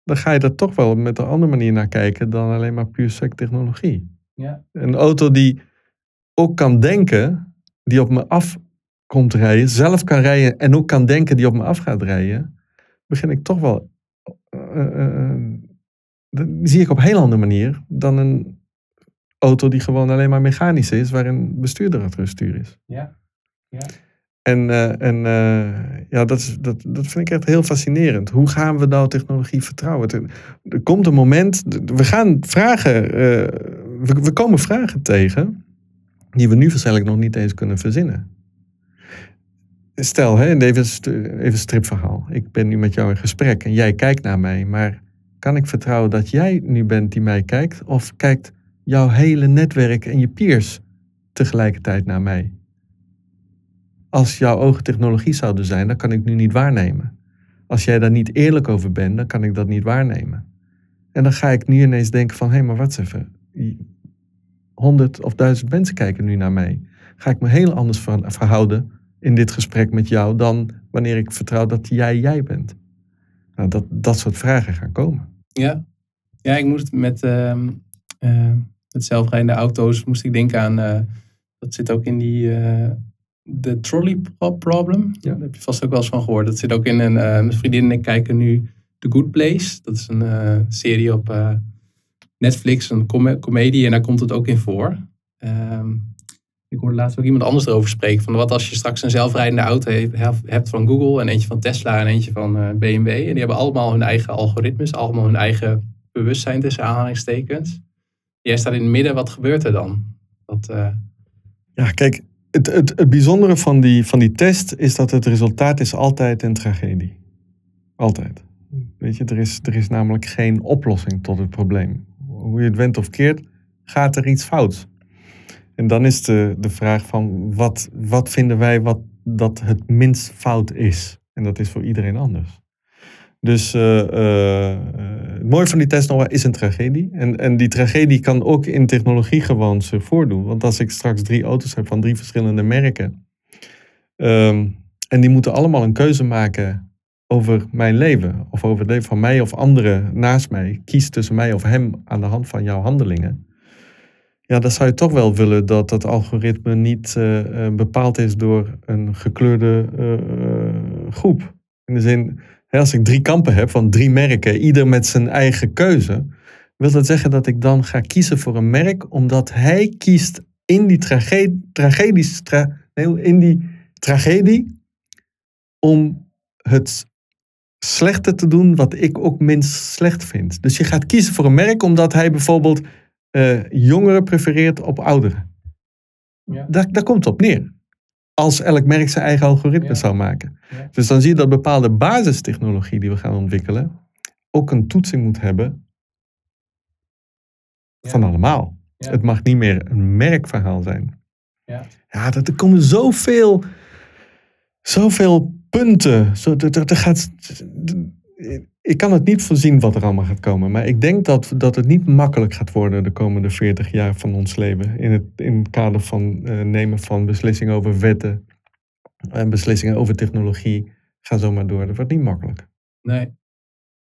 dan ga je daar toch wel met een andere manier naar kijken dan alleen maar puur sec technologie. Ja. Een auto die ook kan denken, die op me af komt rijden, zelf kan rijden en ook kan denken die op me af gaat rijden, begin ik toch wel. Uh, die zie ik op een heel andere manier dan een auto die gewoon alleen maar mechanisch is, waarin bestuurder het stuur is. Ja. ja. En, uh, en uh, ja, dat, is, dat, dat vind ik echt heel fascinerend. Hoe gaan we nou technologie vertrouwen? Er, komt een moment, we gaan vragen, uh, we, we komen vragen tegen die we nu waarschijnlijk nog niet eens kunnen verzinnen. Stel, even, even stripverhaal. Ik ben nu met jou in gesprek en jij kijkt naar mij, maar kan ik vertrouwen dat jij nu bent die mij kijkt? Of kijkt jouw hele netwerk en je peers tegelijkertijd naar mij? Als jouw ogen technologie zouden zijn, dan kan ik nu niet waarnemen. Als jij daar niet eerlijk over bent, dan kan ik dat niet waarnemen. En dan ga ik nu ineens denken van, hé, hey, maar wat even. Honderd of duizend mensen kijken nu naar mij. Ga ik me heel anders verhouden in dit gesprek met jou dan wanneer ik vertrouw dat jij jij bent? Nou, dat, dat soort vragen gaan komen. Ja, ja ik moest met, uh, uh, met zelfrijdende auto's moest ik denken aan, uh, dat zit ook in die eh, de trolley problem. Ja. Daar heb je vast ook wel eens van gehoord. Dat zit ook in een, mijn vriendin en ik kijken nu The Good Place. Dat is een serie op Netflix, een com comedie en daar komt het ook in voor. Um, ik hoorde laatst ook iemand anders erover spreken. Van wat als je straks een zelfrijdende auto hebt van Google en eentje van Tesla en eentje van uh, BMW. En die hebben allemaal hun eigen algoritmes, allemaal hun eigen bewustzijn tussen aanhalingstekens. Jij staat in het midden, wat gebeurt er dan? Dat, uh... Ja, kijk, het, het, het bijzondere van die, van die test is dat het resultaat is altijd een tragedie. Altijd. Weet je, er is, er is namelijk geen oplossing tot het probleem. Hoe je het went of keert, gaat er iets fout. En dan is de, de vraag van wat, wat vinden wij wat dat het minst fout is? En dat is voor iedereen anders. Dus uh, uh, het mooie van die test nog is een tragedie. En, en die tragedie kan ook in technologie gewoon zich voordoen. Want als ik straks drie auto's heb van drie verschillende merken. Um, en die moeten allemaal een keuze maken over mijn leven. Of over het leven van mij of anderen naast mij. Kies tussen mij of hem aan de hand van jouw handelingen ja, dan zou je toch wel willen dat dat algoritme niet uh, bepaald is door een gekleurde uh, groep. In de zin, als ik drie kampen heb van drie merken, ieder met zijn eigen keuze, wil dat zeggen dat ik dan ga kiezen voor een merk omdat hij kiest in die tragedie, tragedie, tra, nee, in die tragedie om het slechte te doen wat ik ook minst slecht vind. Dus je gaat kiezen voor een merk omdat hij bijvoorbeeld uh, jongeren prefereert op ouderen. Ja. Daar, daar komt het op neer. Als elk merk zijn eigen algoritme zou maken. Dus dan zie je dat bepaalde basistechnologie die we gaan ontwikkelen ook een toetsing moet hebben van allemaal. Het mag niet meer een merkverhaal zijn. Ja, ja dat, er komen zoveel, zoveel punten. Zo, er, er gaat, ik kan het niet voorzien wat er allemaal gaat komen. Maar ik denk dat, dat het niet makkelijk gaat worden de komende 40 jaar van ons leven. In het, in het kader van uh, nemen van beslissingen over wetten en beslissingen over technologie. Ga zo maar door. Dat wordt niet makkelijk. Nee.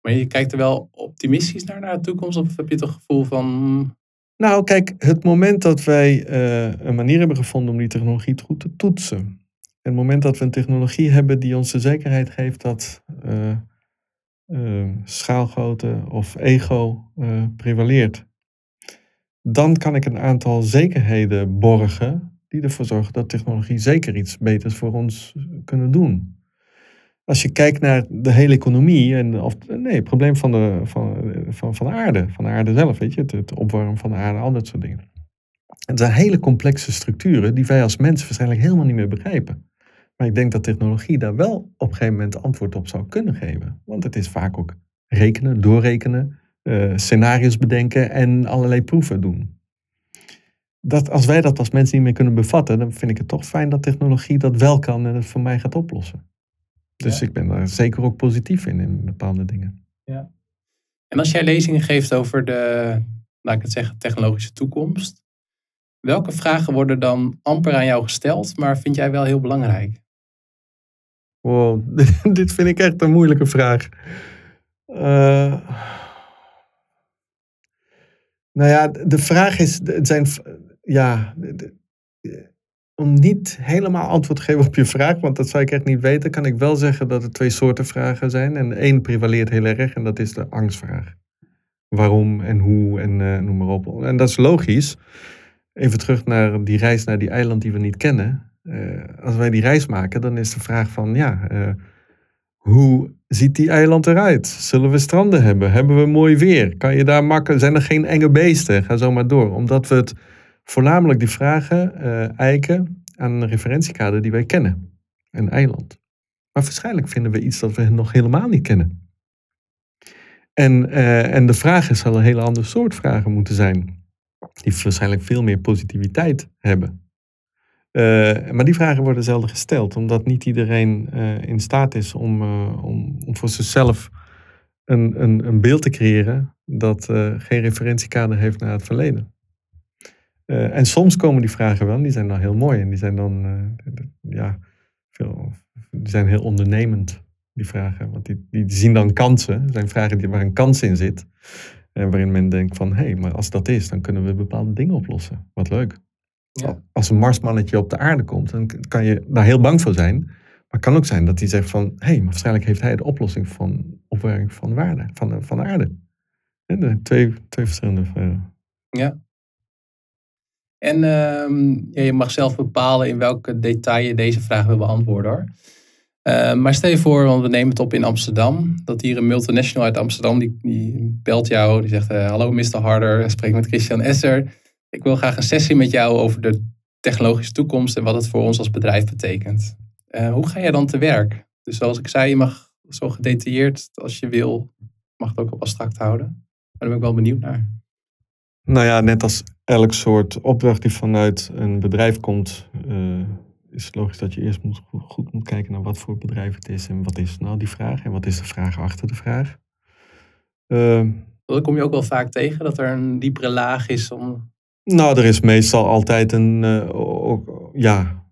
Maar je kijkt er wel optimistisch naar, naar de toekomst? Of heb je het gevoel van. Hmm? Nou, kijk, het moment dat wij uh, een manier hebben gevonden om die technologie goed te toetsen. Het moment dat we een technologie hebben die ons de zekerheid geeft dat. Uh, schaalgrootte of ego uh, prevaleert. Dan kan ik een aantal zekerheden borgen die ervoor zorgen dat technologie zeker iets beters voor ons kunnen doen. Als je kijkt naar de hele economie, en, of nee, het probleem van de, van, van, van de aarde, van de aarde zelf, weet je, het, het opwarmen van de aarde, al dat soort dingen. Het zijn hele complexe structuren die wij als mensen waarschijnlijk helemaal niet meer begrijpen. Maar ik denk dat technologie daar wel op een gegeven moment antwoord op zou kunnen geven. Want het is vaak ook rekenen, doorrekenen, uh, scenario's bedenken en allerlei proeven doen. Dat, als wij dat als mensen niet meer kunnen bevatten, dan vind ik het toch fijn dat technologie dat wel kan en het voor mij gaat oplossen. Dus ik ben daar zeker ook positief in, in bepaalde dingen. Ja. En als jij lezingen geeft over de, laat ik het zeggen, technologische toekomst, welke vragen worden dan amper aan jou gesteld, maar vind jij wel heel belangrijk? Wow, dit vind ik echt een moeilijke vraag. Uh, nou ja, de vraag is, het zijn, ja, om niet helemaal antwoord te geven op je vraag, want dat zou ik echt niet weten, kan ik wel zeggen dat er twee soorten vragen zijn. En één prevaleert heel erg en dat is de angstvraag. Waarom en hoe en uh, noem maar op. En dat is logisch. Even terug naar die reis naar die eiland die we niet kennen. Uh, als wij die reis maken, dan is de vraag van, ja, uh, hoe ziet die eiland eruit? Zullen we stranden hebben? Hebben we mooi weer? Kan je daar makkelijk, zijn er geen enge beesten? Ga zo maar door. Omdat we het voornamelijk die vragen uh, eiken aan een referentiekader die wij kennen. Een eiland. Maar waarschijnlijk vinden we iets dat we nog helemaal niet kennen. En, en de vragen zal een hele andere soort vragen moeten zijn. Die waarschijnlijk veel meer positiviteit hebben. Uh, maar die vragen worden zelden gesteld, omdat niet iedereen uh, in staat is om, uh, om, om, voor zichzelf een, een, een beeld te creëren dat geen referentiekader heeft naar het verleden. en soms komen die vragen wel, en die zijn dan heel mooi en die zijn dan ja, veel, die zijn heel ondernemend, die vragen. Want die, die zien dan kansen, zijn vragen die, waar een kans in zit. En waarin men denkt van, hé, hey, maar als dat is, dan kunnen we bepaalde dingen oplossen. Wat leuk. Ja. Als een marsmannetje op de aarde komt, dan kan je daar heel bang voor zijn. Maar het kan ook zijn dat hij zegt van, hé, hey, maar waarschijnlijk heeft hij de oplossing van opwarming van, waarde, van, de, van de aarde. En de twee, twee verschillende vragen. Ja. En uh, ja, je mag zelf bepalen in welke detail je deze vraag wil beantwoorden hoor. Uh, maar stel je voor, want we nemen het op in Amsterdam, dat hier een multinational uit Amsterdam, die, die belt jou, die zegt, uh, hallo Mr. Harder, spreek met Christian Esser. Ik wil graag een sessie met jou over de technologische toekomst en wat het voor ons als bedrijf betekent. Uh, hoe ga je dan te werk? Dus zoals ik zei, je mag zo gedetailleerd als je wil, mag het ook op abstract houden. Maar daar ben ik wel benieuwd naar. Nou ja, net als elk soort opdracht die vanuit een bedrijf komt, uh, is het logisch dat je eerst moet, goed moet kijken naar wat voor bedrijf het is en wat is nou die vraag en wat is de vraag achter de vraag. Uh, dat kom je ook wel vaak tegen, dat er een diepere laag is om nou, er is meestal altijd een, uh, ook, ja,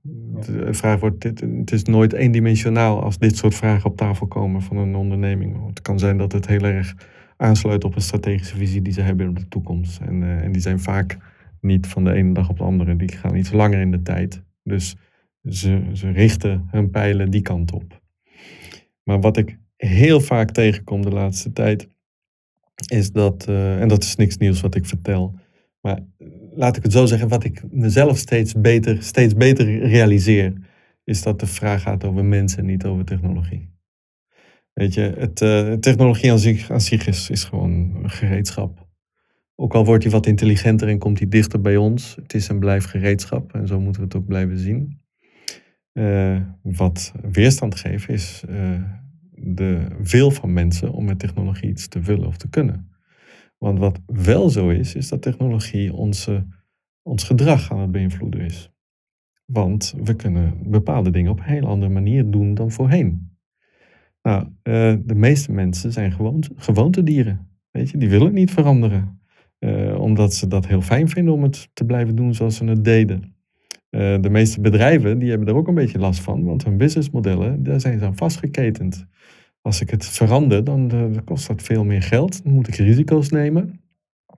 de vraag wordt, het is nooit eendimensionaal als dit soort vragen op tafel komen van een onderneming. Het kan zijn dat het heel erg aansluit op een strategische visie die ze hebben op de toekomst. En, uh, en die zijn vaak niet van de ene dag op de andere, die gaan iets langer in de tijd. Dus ze, ze richten hun pijlen die kant op. Maar wat ik heel vaak tegenkom de laatste tijd, is dat, uh, en dat is niks nieuws wat ik vertel, maar laat ik het zo zeggen, wat ik mezelf steeds beter, steeds beter realiseer, is dat de vraag gaat over mensen, niet over technologie. Weet je, het, uh, technologie aan zich, is, gewoon een gereedschap. Ook al wordt hij wat intelligenter en komt hij dichter bij ons, het is en blijft gereedschap en zo moeten we het ook blijven zien. Uh, wat weerstand geeft is uh, de wil van mensen om met technologie iets te willen of te kunnen. Want wat wel zo is, is dat technologie onze, ons gedrag aan het beïnvloeden is. Want we kunnen bepaalde dingen op een heel andere manier doen dan voorheen. Nou, uh, de meeste mensen zijn gewoonte, gewoontedieren. Weet je, die willen niet veranderen. Uh, omdat ze dat heel fijn vinden om het te blijven doen zoals ze het deden. Uh, de meeste bedrijven die hebben er ook een beetje last van, want hun businessmodellen, daar zijn ze aan vastgeketend. Als ik het verander, dan, dan kost dat veel meer geld. Dan moet ik risico's nemen.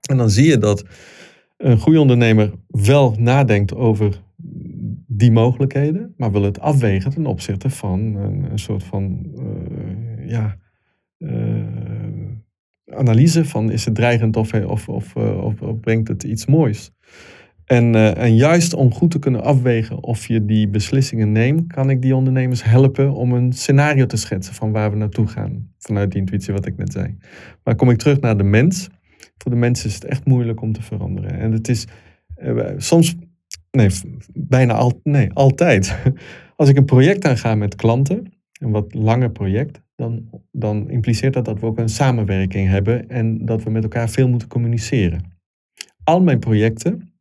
En dan zie je dat een goede ondernemer wel nadenkt over die mogelijkheden, maar wil het afwegen ten opzichte van een, soort van uh, ja, uh, analyse van is het dreigend of, of, of, of, of brengt het iets moois. En, uh, en juist om goed te kunnen afwegen of je die beslissingen neemt, kan ik die ondernemers helpen om een scenario te schetsen van waar we naartoe gaan. Vanuit die intuïtie wat ik net zei. Maar kom ik terug naar de mens. Voor de mens is het echt moeilijk om te veranderen. En het is uh, soms, nee, bijna al, nee, altijd. Als ik een project aanga met klanten, een wat langer project, dan, dan impliceert dat dat we ook een samenwerking hebben en dat we met elkaar veel moeten communiceren. Al mijn projecten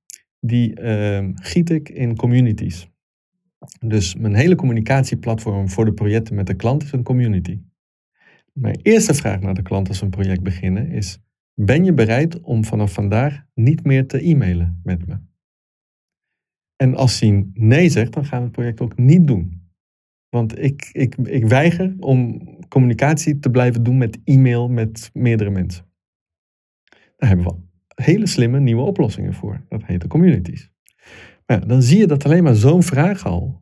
die uh, giet ik in communities. Dus mijn hele communicatieplatform voor de projecten met de klant is een community. Mijn eerste vraag naar de klant als we een project beginnen is: ben je bereid om vanaf vandaag niet meer te e-mailen met me? En als hij nee zegt, dan gaan we het project ook niet doen. Want ik, ik, ik weiger om communicatie te blijven doen met e-mail met meerdere mensen. Daar hebben we hele slimme nieuwe oplossingen voor. Dat heet de communities. Maar dan zie je dat alleen maar zo'n vraag al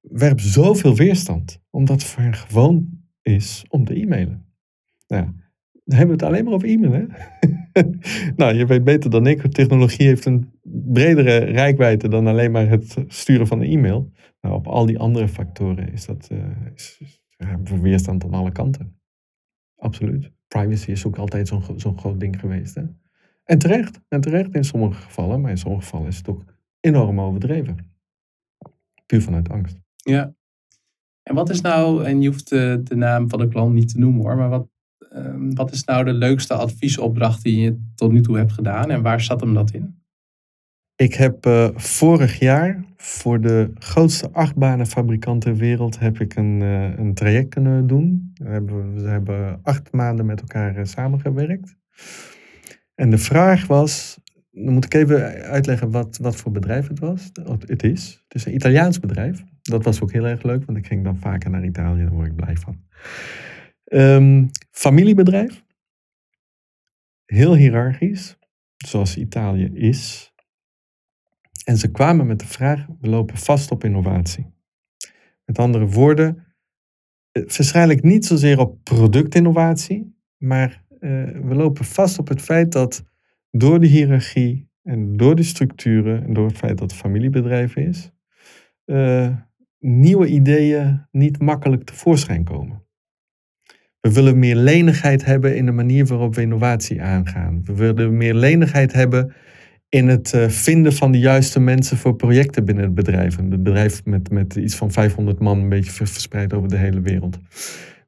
werpt zoveel weerstand. Omdat het gewoon is om te e-mailen. Nou dan hebben we het alleen maar over e-mail. Nou, je weet beter dan ik. Technologie heeft een bredere rijkwijde dan alleen maar het sturen van een e-mail. Nou, op al die andere factoren is dat uh, is, weerstand aan alle kanten. Absoluut. Privacy is ook altijd zo'n zo'n groot ding geweest. Hè? En terecht. En terecht in sommige gevallen. Maar in sommige gevallen is het ook enorm overdreven. Puur vanuit angst. Ja. En wat is nou, en je hoeft de, de naam van de klant niet te noemen hoor, maar wat, Ehm, wat is nou de leukste adviesopdracht die je tot nu toe hebt gedaan en waar zat hem dat in? Ik heb uh, vorig jaar voor de grootste achtbanenfabrikant ter wereld heb ik een, uh, een traject kunnen doen. We hebben, we hebben acht maanden met elkaar uh, samengewerkt. En de vraag was, dan moet ik even uitleggen wat, wat voor bedrijf het was. Het is. Het is een Italiaans bedrijf. Dat was ook heel erg leuk, want ik ging dan vaker naar Italië, daar word ik blij van. Um, familiebedrijf. Heel hiërarchisch, zoals Italië is. En ze kwamen met de vraag: we lopen vast op innovatie. Met andere woorden, waarschijnlijk niet zozeer op productinnovatie, maar we lopen vast op het feit dat door de hiërarchie en door de structuren en door het feit dat het familiebedrijf is, uh, nieuwe ideeën niet makkelijk tevoorschijn komen. We willen meer lenigheid hebben in de manier waarop we innovatie aangaan. We willen meer lenigheid hebben in het eh, vinden van de juiste mensen voor projecten binnen het bedrijf. Een bedrijf met, met iets van 500 man, een beetje verspreid over de hele wereld.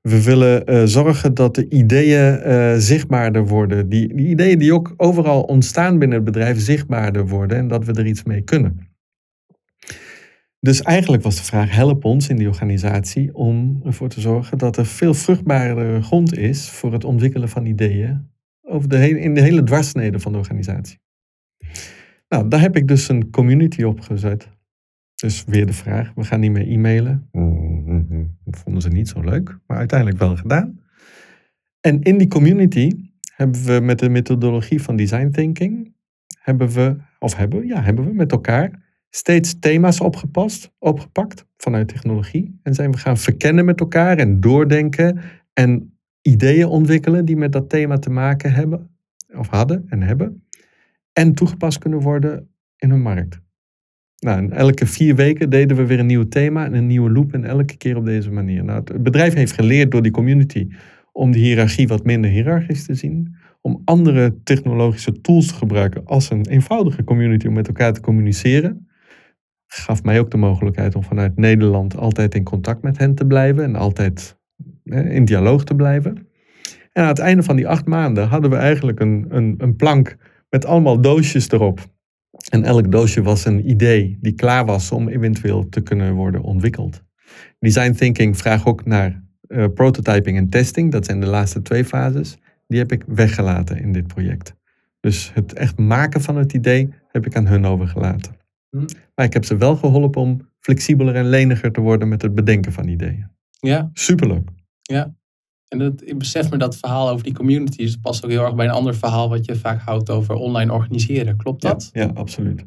We willen uh, zorgen dat de ideeën uh, zichtbaarder worden. Die, die ideeën die ook overal ontstaan binnen het bedrijf zichtbaarder worden en dat we er iets mee kunnen. Dus eigenlijk was de vraag: help ons in die organisatie om ervoor te zorgen dat er veel vruchtbaardere grond is voor het ontwikkelen van ideeën over de hele, in de hele dwarsnede van de organisatie. Nou, daar heb ik dus een community op gezet. Dus weer de vraag: we gaan niet meer e-mailen. Dat vonden ze niet zo leuk, maar uiteindelijk wel gedaan. En in die community hebben we met de methodologie van design thinking, hebben we, of hebben, ja, hebben we met elkaar steeds thema's opgepast, opgepakt vanuit technologie. En zijn we gaan verkennen met elkaar en doordenken en ideeën ontwikkelen die met dat thema te maken hebben, of hadden en hebben. En toegepast kunnen worden in een markt. Nou, en elke vier weken deden we weer een nieuw thema en een nieuwe loop en elke keer op deze manier. Nou, het bedrijf heeft geleerd door die community om de hiërarchie wat minder hiërarchisch te zien. Om andere technologische tools te gebruiken als een eenvoudige community om met elkaar te communiceren gaf mij ook de mogelijkheid om vanuit Nederland altijd in contact met hen te blijven en altijd in dialoog te blijven. En aan het einde van die acht maanden hadden we eigenlijk een, een, een plank met allemaal doosjes erop. En elk doosje was een idee die klaar was om eventueel te kunnen worden ontwikkeld. Design thinking vraagt ook naar uh, prototyping en testing. Dat zijn de laatste twee fases. Die heb ik weggelaten in dit project. Dus het echt maken van het idee heb ik aan hun overgelaten. Hm. Maar ik heb ze wel geholpen om flexibeler en leniger te worden met het bedenken van ideeën. Ja. Superleuk. Ja. En dat, ik besef me dat verhaal over die communities past ook heel erg bij een ander verhaal wat je vaak houdt over online organiseren. Klopt dat? Ja, ja absoluut.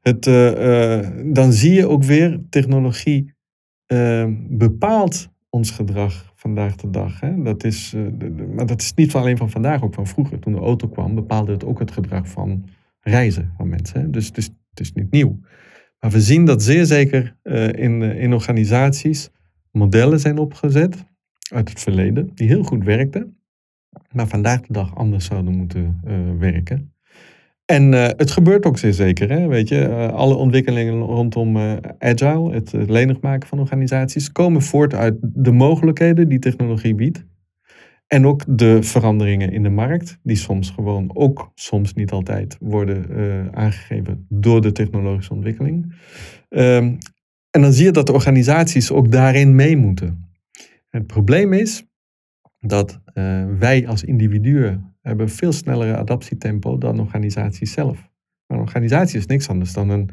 Het, uh, uh, dan zie je ook weer, technologie uh, bepaalt ons gedrag vandaag de dag. Hè? Dat is, maar dat is niet alleen van vandaag, ook van vroeger. Toen de auto kwam, bepaalde het ook het gedrag van reizen van mensen. Hè? Dus het is het is niet nieuw. Maar we zien dat zeer zeker in, in organisaties modellen zijn opgezet uit het verleden, die heel goed werkten, maar vandaag de dag anders zouden moeten uh, werken. En het gebeurt ook zeer zeker. Hè? Weet je, alle ontwikkelingen rondom agile, het lenig maken van organisaties, komen voort uit de mogelijkheden die technologie biedt. En ook de veranderingen in de markt, die soms gewoon ook soms niet altijd worden aangegeven door de technologische ontwikkeling. Um, en dan zie je dat de organisaties ook daarin mee moeten. Het probleem is dat uh, wij als individuen hebben veel snellere adaptietempo dan organisaties zelf. een organisatie is niks anders dan een,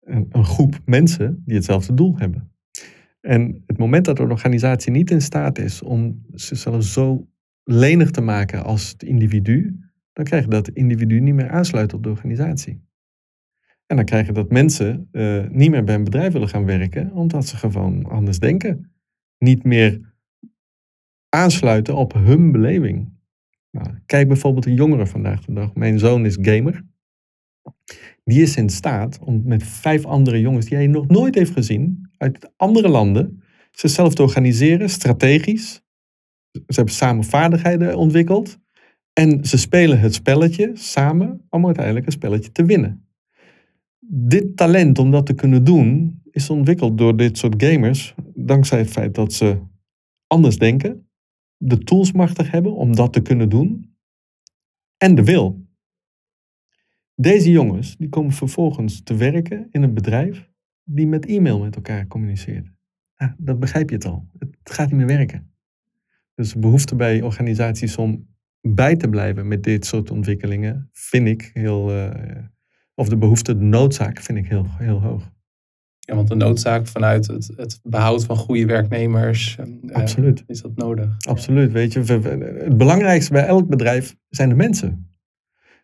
een, groep mensen die hetzelfde doel hebben. En het moment dat een organisatie niet in staat is om zichzelf zo lenig te maken als het individu, dan krijg je dat individu niet meer aansluit op de organisatie. En dan krijg je dat mensen uh, niet meer bij een bedrijf willen gaan werken, omdat ze gewoon anders denken. Niet meer aansluiten op hun beleving. Nou, kijk bijvoorbeeld de jongeren vandaag de dag. Mijn zoon is gamer. Die is in staat om met vijf andere jongens die hij nog nooit heeft gezien, uit andere landen, zichzelf te organiseren, strategisch. Ze hebben samen vaardigheden ontwikkeld. En ze spelen het spelletje samen om uiteindelijk een spelletje te winnen. Dit talent om dat te kunnen doen, is ontwikkeld door dit soort gamers, dankzij het feit dat ze anders denken, de tools machtig hebben om dat te kunnen doen en de wil. Deze jongens die komen vervolgens te werken in een bedrijf die met e-mail met elkaar communiceert. Ja, dat begrijp je het al. Het gaat niet meer werken. Dus de behoefte bij organisaties om bij te blijven met dit soort ontwikkelingen vind ik heel, uh, of de behoefte, de noodzaak vind ik heel, heel hoog. Ja, want de noodzaak vanuit het, het behoud van goede werknemers. Eh, Absoluut. Is dat nodig? Absoluut. Weet je, het belangrijkste bij elk bedrijf zijn de mensen.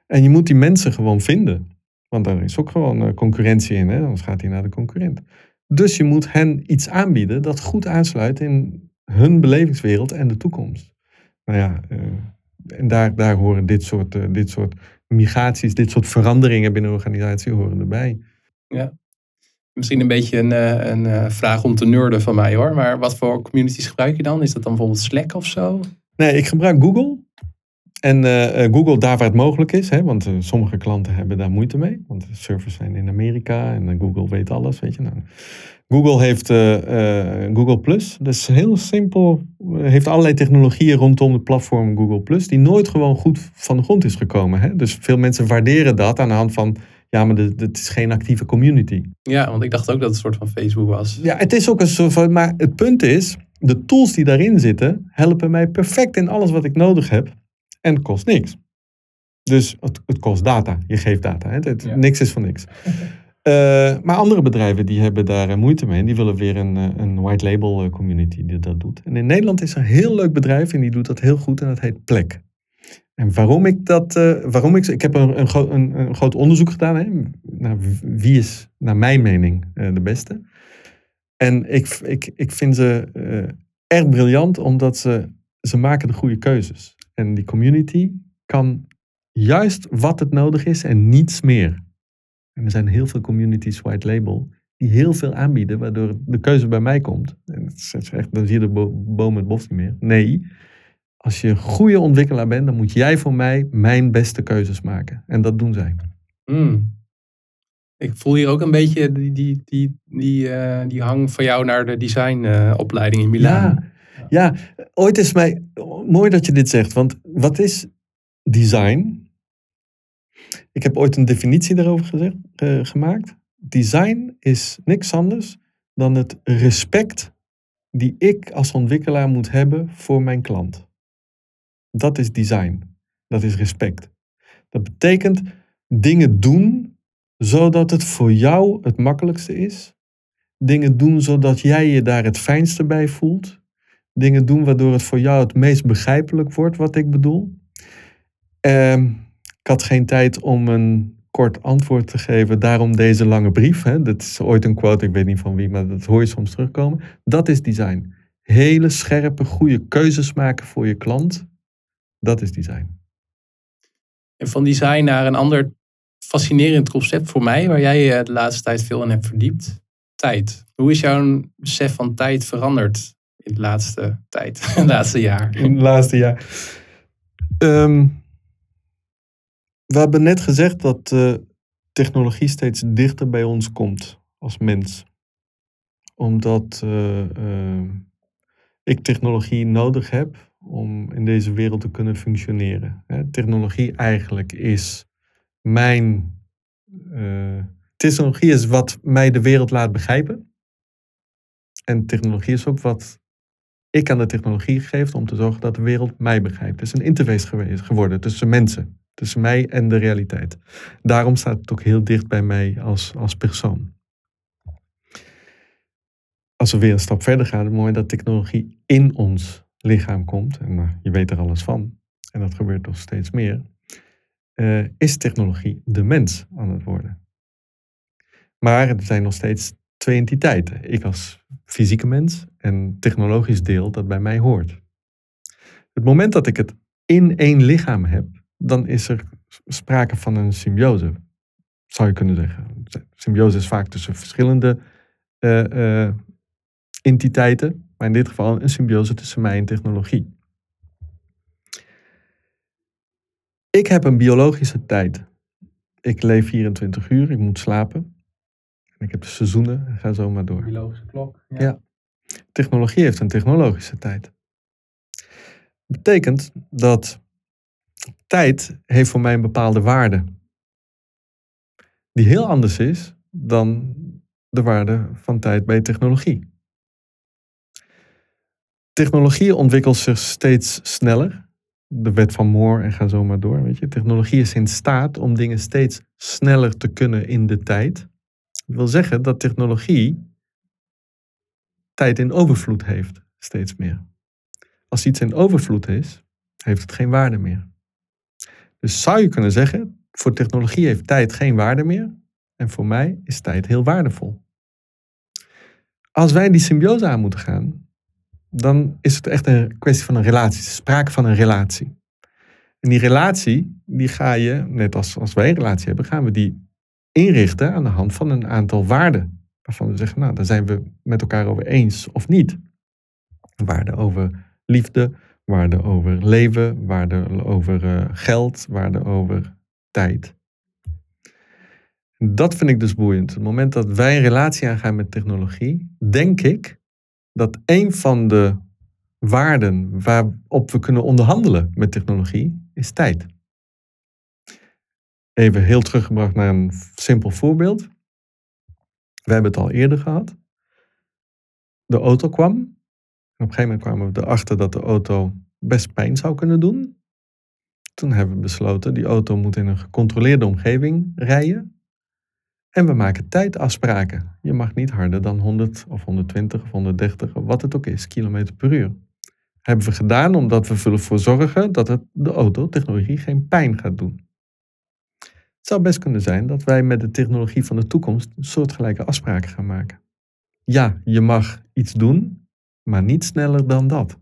En je moet die mensen gewoon vinden. Want daar is ook gewoon eh, concurrentie in, hè? anders gaat hij naar de concurrent. Dus je moet hen iets aanbieden dat goed aansluit in hun belevingswereld en de toekomst. Nou ja, uh, en daar, daar horen dit soort, uh, dit soort migraties, dit soort veranderingen binnen een organisatie horen erbij. Ja, Misschien een beetje een, eh, een, eh, vraag om te nerden van mij hoor. Maar wat voor communities gebruik je dan? Is dat dan bijvoorbeeld Slack of zo? Nee, ik gebruik Google. En uh, Google daar waar het mogelijk is. Hè, want sommige klanten hebben daar moeite mee. Want de servers zijn in Amerika en Google weet alles. Weet je. Nou, Google heeft Google Plus. Dat is heel simpel. heeft allerlei technologieën rondom het platform Google Plus. Die nooit gewoon goed van de grond is gekomen. Hè? Dus veel mensen waarderen dat aan de hand van ja, maar het is geen actieve community. Ja, want ik dacht ook dat het een soort van Facebook was. Ja, het is ook een soort van. Maar het punt is, de tools die daarin zitten, helpen mij perfect in alles wat ik nodig heb. En het kost niks. Dus het, het kost data. Je geeft data. Hè? Het, Niks is van niks. Uh, maar andere bedrijven die hebben daar eh, moeite mee. En die willen weer een, eh, een white label community die dat doet. En in Nederland is er een heel leuk bedrijf en die doet dat heel goed. En dat heet Plek. En waarom ik dat, uh, waarom ik, ik heb een, een, een, groot onderzoek gedaan hè, naar wie is, naar mijn mening, uh, de beste. En ik, ik, ik vind ze uh, erg briljant, omdat ze, ze maken de goede keuzes. En die community kan juist wat het nodig is en niets meer. En er zijn heel veel communities white label die heel veel aanbieden, waardoor de keuze bij mij komt. En het is echt, dan zie je de bo boom het bos niet meer. Nee, als je een goede ontwikkelaar bent, dan moet jij voor mij mijn beste keuzes maken. En dat doen zij. Hmm. Ik voel hier ook een beetje die, die, die, die, uh, die hang van jou naar de designopleiding uh, in Milaan. Ja, ja, ooit is mij mooi dat je dit zegt. Want wat is design? Ik heb ooit een definitie daarover gezegd, uh, gemaakt. Design is niks anders dan het respect die ik als ontwikkelaar moet hebben voor mijn klant. Dat is design. Dat is respect. Dat betekent dingen doen zodat het voor jou het makkelijkste is. Dingen doen zodat jij je daar het fijnste bij voelt. Dingen doen waardoor het voor jou het meest begrijpelijk wordt wat ik bedoel. Uh, ik had geen tijd om een kort antwoord te geven, daarom deze lange brief. Hè. Dat is ooit een quote, ik weet niet van wie, maar dat hoor je soms terugkomen. Dat is design. Hele scherpe, goede keuzes maken voor je klant dat is design. En van design naar een ander fascinerend concept voor mij, waar jij je de laatste tijd veel in hebt verdiept. Tijd. Hoe is jouw besef van tijd veranderd in de laatste tijd, het laatste jaar? In het laatste jaar. Um, we hebben net gezegd dat uh, technologie steeds dichter bij ons komt als mens. Omdat uh, uh, ik technologie nodig heb om in deze wereld te kunnen functioneren. Technologie eigenlijk is mijn. Uh, technologie is wat mij de wereld laat begrijpen. En technologie is ook wat ik aan de technologie gegeven om te zorgen dat de wereld mij begrijpt. Het is een interface geweest, geworden tussen mensen, tussen mij en de realiteit. Daarom staat het ook heel dicht bij mij als, als persoon. Als we weer een stap verder gaan, het moment dat technologie in ons lichaam komt, en uh, je weet er alles van, en dat gebeurt nog steeds meer, uh, is technologie de mens aan het worden. Maar er zijn nog steeds twee entiteiten. Ik als fysieke mens en technologisch deel dat bij mij hoort. Het moment dat ik het in één lichaam heb, dan is er sprake van een symbiose, zou je kunnen zeggen. Symbiose is vaak tussen verschillende uh, entiteiten, maar in dit geval een symbiose tussen mij en technologie. Ik heb een biologische tijd. Ik leef 24 uur, ik moet slapen. Ik heb de seizoenen en ga zo maar door. Biologische klok. Ja. ja. Technologie heeft een technologische tijd. Dat betekent dat tijd heeft voor mij een bepaalde waarde. Die heel anders is dan de waarde van tijd bij technologie. Technologie ontwikkelt zich steeds sneller. De wet van Moore en ga zo maar door. Weet je. Technologie is in staat om dingen steeds sneller te kunnen in de tijd. Dat wil zeggen dat technologie tijd in overvloed heeft, steeds meer. Als iets in overvloed is, heeft het geen waarde meer. Dus zou je kunnen zeggen, voor technologie heeft tijd geen waarde meer en voor mij is tijd heel waardevol. Als wij die symbiose aan moeten gaan, dan is het echt een kwestie van een relatie, sprake van een relatie. En die relatie, die ga je, net als, als wij een relatie hebben, gaan we die inrichten aan de hand van een aantal waarden. Waarvan we zeggen, nou, daar zijn we met elkaar over eens of niet. Waarden over liefde, waarden over leven, waarden over uh, geld, waarden over tijd. Dat vind ik dus boeiend. Het moment dat wij een relatie aangaan met technologie, denk ik dat een van de waarden waarop we kunnen onderhandelen met technologie is tijd. Even heel teruggebracht naar een simpel voorbeeld. We hebben het al eerder gehad. De auto kwam. Op een gegeven moment kwamen we erachter dat de auto best pijn zou kunnen doen. Toen hebben we besloten, die auto moet in een gecontroleerde omgeving rijden. En we maken tijdafspraken. Je mag niet harder dan 100 of 120 of 130 of wat het ook is, kilometer per uur. Hebben we gedaan omdat we ervoor zorgen dat het de autotechnologie geen pijn gaat doen. Het zou best kunnen zijn dat wij met de technologie van de toekomst soortgelijke afspraken gaan maken. Ja, je mag iets doen, maar niet sneller dan dat.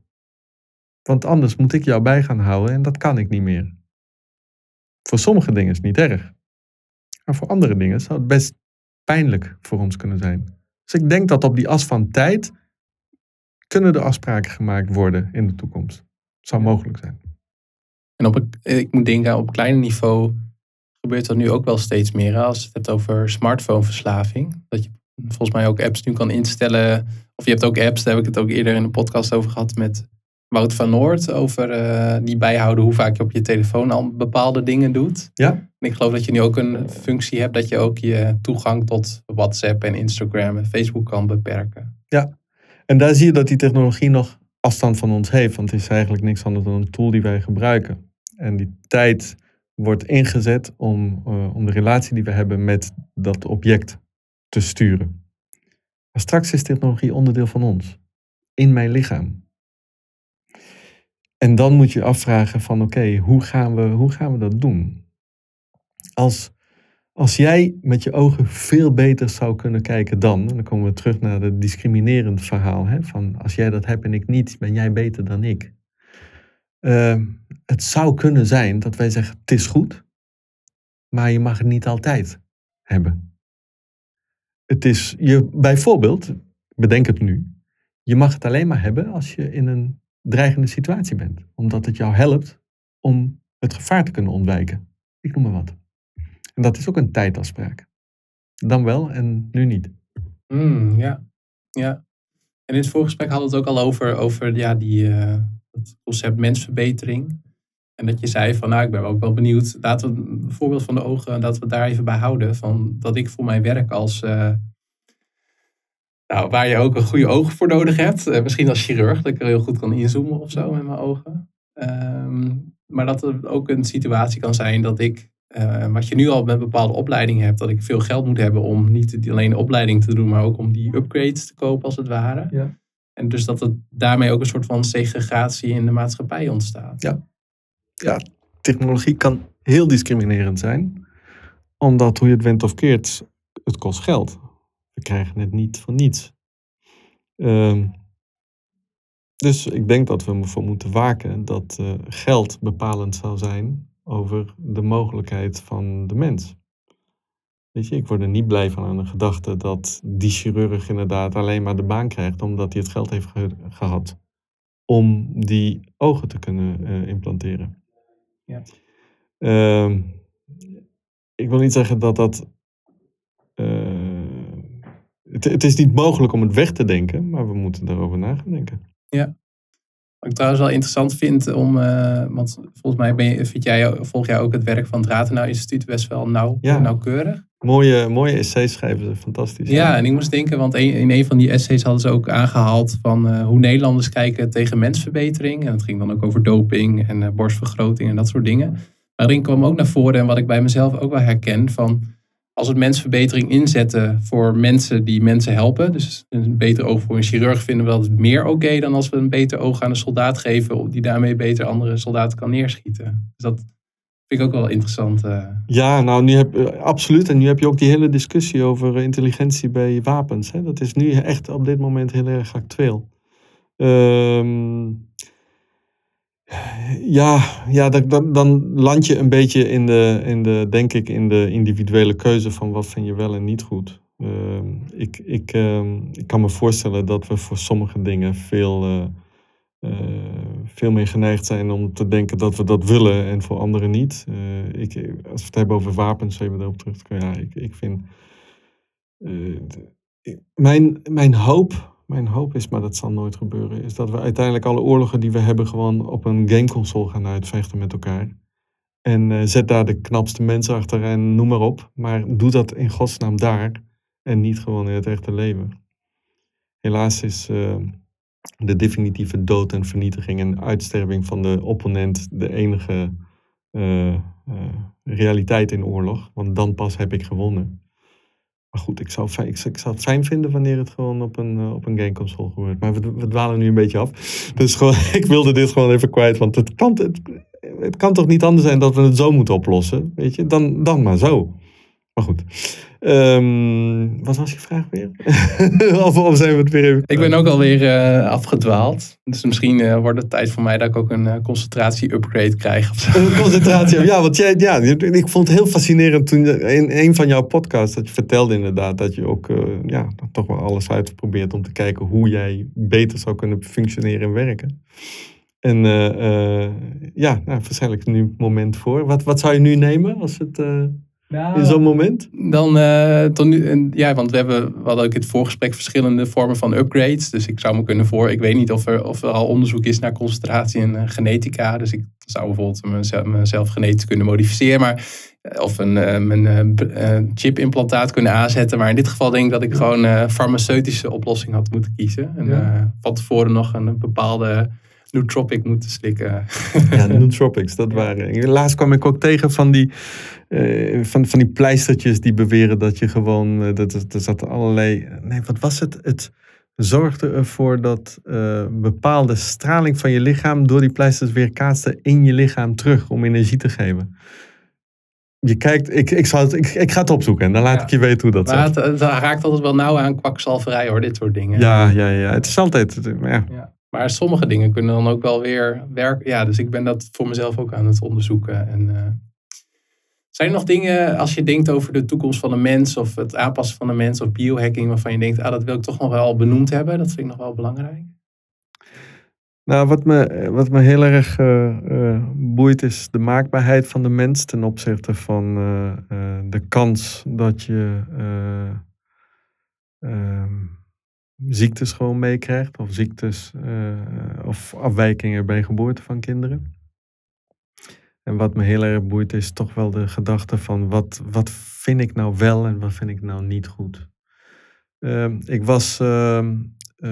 Want anders moet ik jou bij gaan houden en dat kan ik niet meer. Voor sommige dingen is het niet erg. Maar voor andere dingen zou het best pijnlijk voor ons kunnen zijn. Dus ik denk dat op die as van tijd kunnen er afspraken gemaakt worden in de toekomst. Zou mogelijk zijn. En op, ik moet denken, op klein niveau gebeurt dat nu ook wel steeds meer. Als je het hebt over smartphoneverslaving. Dat je volgens mij ook apps nu kan instellen. Of je hebt ook apps, daar heb ik het ook eerder in de podcast over gehad met Wout van Noord. Over uh, die bijhouden hoe vaak je op je telefoon al bepaalde dingen doet. Ja. En ik geloof dat je nu ook een functie hebt dat je ook je toegang tot WhatsApp en Instagram en Facebook kan beperken. Ja, en daar zie je dat die technologie nog afstand van ons heeft. Want het is eigenlijk niks anders dan een tool die wij gebruiken. En die tijd wordt ingezet om, uh, om de relatie die we hebben met dat object te sturen. Maar straks is technologie onderdeel van ons, in mijn lichaam. En dan moet je afvragen van oké, hoe, gaan we, hoe gaan we dat doen? Als, als jij met je ogen veel beter zou kunnen kijken dan, en dan komen we terug naar het discriminerend verhaal, hè, van als jij dat hebt en ik niet, ben jij beter dan ik. Uh, het zou kunnen zijn dat wij zeggen: het is goed, maar je mag het niet altijd hebben. Het is je, bijvoorbeeld, bedenk het nu, je mag het alleen maar hebben als je in een dreigende situatie bent, omdat het jou helpt om het gevaar te kunnen ontwijken. Ik noem maar wat. En dat is ook een tijdafspraak. Dan wel en nu niet. Mm, ja, ja. En in het voorgesprek hadden we het ook al over, over ja, die, het concept mensverbetering. En dat je zei van, nou, ik ben ook wel benieuwd. Laten we een voorbeeld van de ogen, dat we daar even bij houden. Van dat ik voor mijn werk als, uh, Nou, waar je ook een goede ogen voor nodig hebt. Eh, misschien als chirurg, dat ik er heel goed kan inzoomen of zo met mijn ogen. Ehm, maar dat er ook een situatie kan zijn dat ik, eh, wat je nu al met bepaalde opleidingen hebt, dat ik veel geld moet hebben om niet alleen de opleiding te doen, maar ook om die upgrades te kopen als het ware. Ja. En dus dat het daarmee ook een soort van segregatie in de maatschappij ontstaat. Ja. Ja, technologie kan heel discriminerend zijn. Omdat hoe je het went of keert, het kost geld. We krijgen het niet voor niets. Ehm, dus ik denk dat we ervoor moeten waken dat eh, geld bepalend zou zijn over de mogelijkheid van de mens. Weet je, ik word er niet blij van aan de gedachte dat die chirurg inderdaad alleen maar de baan krijgt omdat hij het geld heeft ge- gehad om die ogen te kunnen eh, implanteren. Ja. Ehm, ik wil niet zeggen dat dat. eh, het, het is niet mogelijk om het weg te denken, maar we moeten daarover na gaan denken. Wat ik trouwens wel interessant vind om, eh, want volgens mij ben je, vind jij, volg jij ook het werk van het Ratenau Instituut best wel nauw, Ja. nauwkeurig. Mooie, mooie essays schrijven ze, fantastisch. Ja, en ik moest denken, want een- in een van die essays hadden ze ook aangehaald van eh, hoe Nederlanders kijken tegen mensverbetering. En het ging dan ook over doping en eh, borstvergroting en dat soort dingen. Maar daarin kwam ook naar voren, en wat ik bij mezelf ook wel herken, van als het mensverbetering inzetten voor mensen die mensen helpen. Dus een beter oog voor een chirurg vinden we dat meer oké dan als we een beter oog aan een soldaat geven, die daarmee beter andere soldaten kan neerschieten. Dus dat vind ik ook wel interessant. eh. Ja, nou, nu heb, eh, absoluut. En nu heb je ook die hele discussie over eh, intelligentie bij wapens. Hè? Dat is nu echt op dit moment heel erg actueel. Ehm, ja, ja dan, dan, land je een beetje in de, in de, denk ik, in de individuele keuze van wat vind je wel en niet goed. Ehm, ik, ik, ehm, ik kan me voorstellen dat we voor sommige dingen veel, eh, eh, veel meer geneigd zijn om te denken dat we dat willen en voor anderen niet. Eh, ik, als we het hebben over wapens, even daarop terug te komen. Ja, ik, ik vind. mijn, mijn hoop, mijn hoop is, maar dat zal nooit gebeuren, is dat we uiteindelijk alle oorlogen die we hebben gewoon op een gameconsole gaan uitvechten met elkaar. En eh, zet daar de knapste mensen achter en noem maar op. Maar doe dat in godsnaam daar en niet gewoon in het echte leven. Helaas is eh, de definitieve dood en vernietiging en uitsterving van de opponent de enige eh, realiteit in oorlog. Want dan pas heb ik gewonnen. Maar goed, ik zou, ik, zou- het fijn vinden wanneer het gewoon op een, eh, op een gameconsole gebeurt. Maar we, dwalen nu een beetje af. Dus gewoon, ik wilde dit gewoon even kwijt. Want het kan, het kan toch niet anders zijn dat we het zo moeten oplossen. Weet je, dan, dan maar zo. Maar goed. Ehm, wat was je vraag weer? of, of zijn we het weer even... Ik ben ook alweer eh afgedwaald. Dus misschien eh, wordt het tijd voor mij dat ik ook een eh, concentratie-upgrade krijg. Een concentratie. Ja, want jij, ja, ik vond het heel fascinerend toen je- in een van jouw podcasts dat je vertelde inderdaad dat je ook ja, toch wel alles uitprobeert om te kijken hoe jij beter zou kunnen functioneren en werken. En ja, nou, waarschijnlijk nu het moment voor. Wat, wat zou je nu nemen als het eh, in zo'n moment? Dan, eh, tot nu, ja, want we, hebben, we hadden ook in het voorgesprek verschillende vormen van upgrades. Dus ik zou me kunnen voor, ik weet niet of er, of er al onderzoek is naar concentratie en eh, genetica. Dus ik zou bijvoorbeeld mezelf, mezelf genetisch kunnen modificeren. Maar, eh, of een, eh, chipimplantaat kunnen aanzetten. Maar in dit geval denk ik dat ik gewoon een farmaceutische oplossing had moeten kiezen. En Ja. van tevoren nog een, bepaalde nootropic moeten slikken. Ja, nootropics, dat waren. Laatst kwam ik ook tegen van die, eh, van, van die pleistertjes die beweren dat je gewoon. eh, dat, er zat allerlei. Nee, wat was het? Het zorgde ervoor dat eh, bepaalde straling van je lichaam door die pleisters weer kaatste in je lichaam terug om energie te geven. Je kijkt, ik, ik, zal het, ik, ik ga het opzoeken en dan laat Ja. ik je weten hoe dat Maar zit. het, het raakt altijd wel nauw aan kwakzalverij hoor, dit soort dingen. Ja, ja, ja. Het is altijd. ja. Ja. Maar sommige dingen kunnen dan ook wel weer werken. Ja, dus ik ben dat voor mezelf ook aan het onderzoeken. En, eh, zijn er nog dingen, als je denkt over de toekomst van de mens... of het aanpassen van de mens of biohacking... waarvan je denkt, ah, dat wil ik toch nog wel benoemd hebben. Dat vind ik nog wel belangrijk. Nou, wat me, wat me heel erg eh, eh, boeit is de maakbaarheid van de mens ten opzichte van eh, eh, de kans dat je eh, ehm, ziektes gewoon meekrijgt of ziektes eh, of afwijkingen bij geboorte van kinderen. En wat me heel erg boeit is toch wel de gedachte van wat, wat vind ik nou wel en wat vind ik nou niet goed. Ehm, ik was ehm, eh,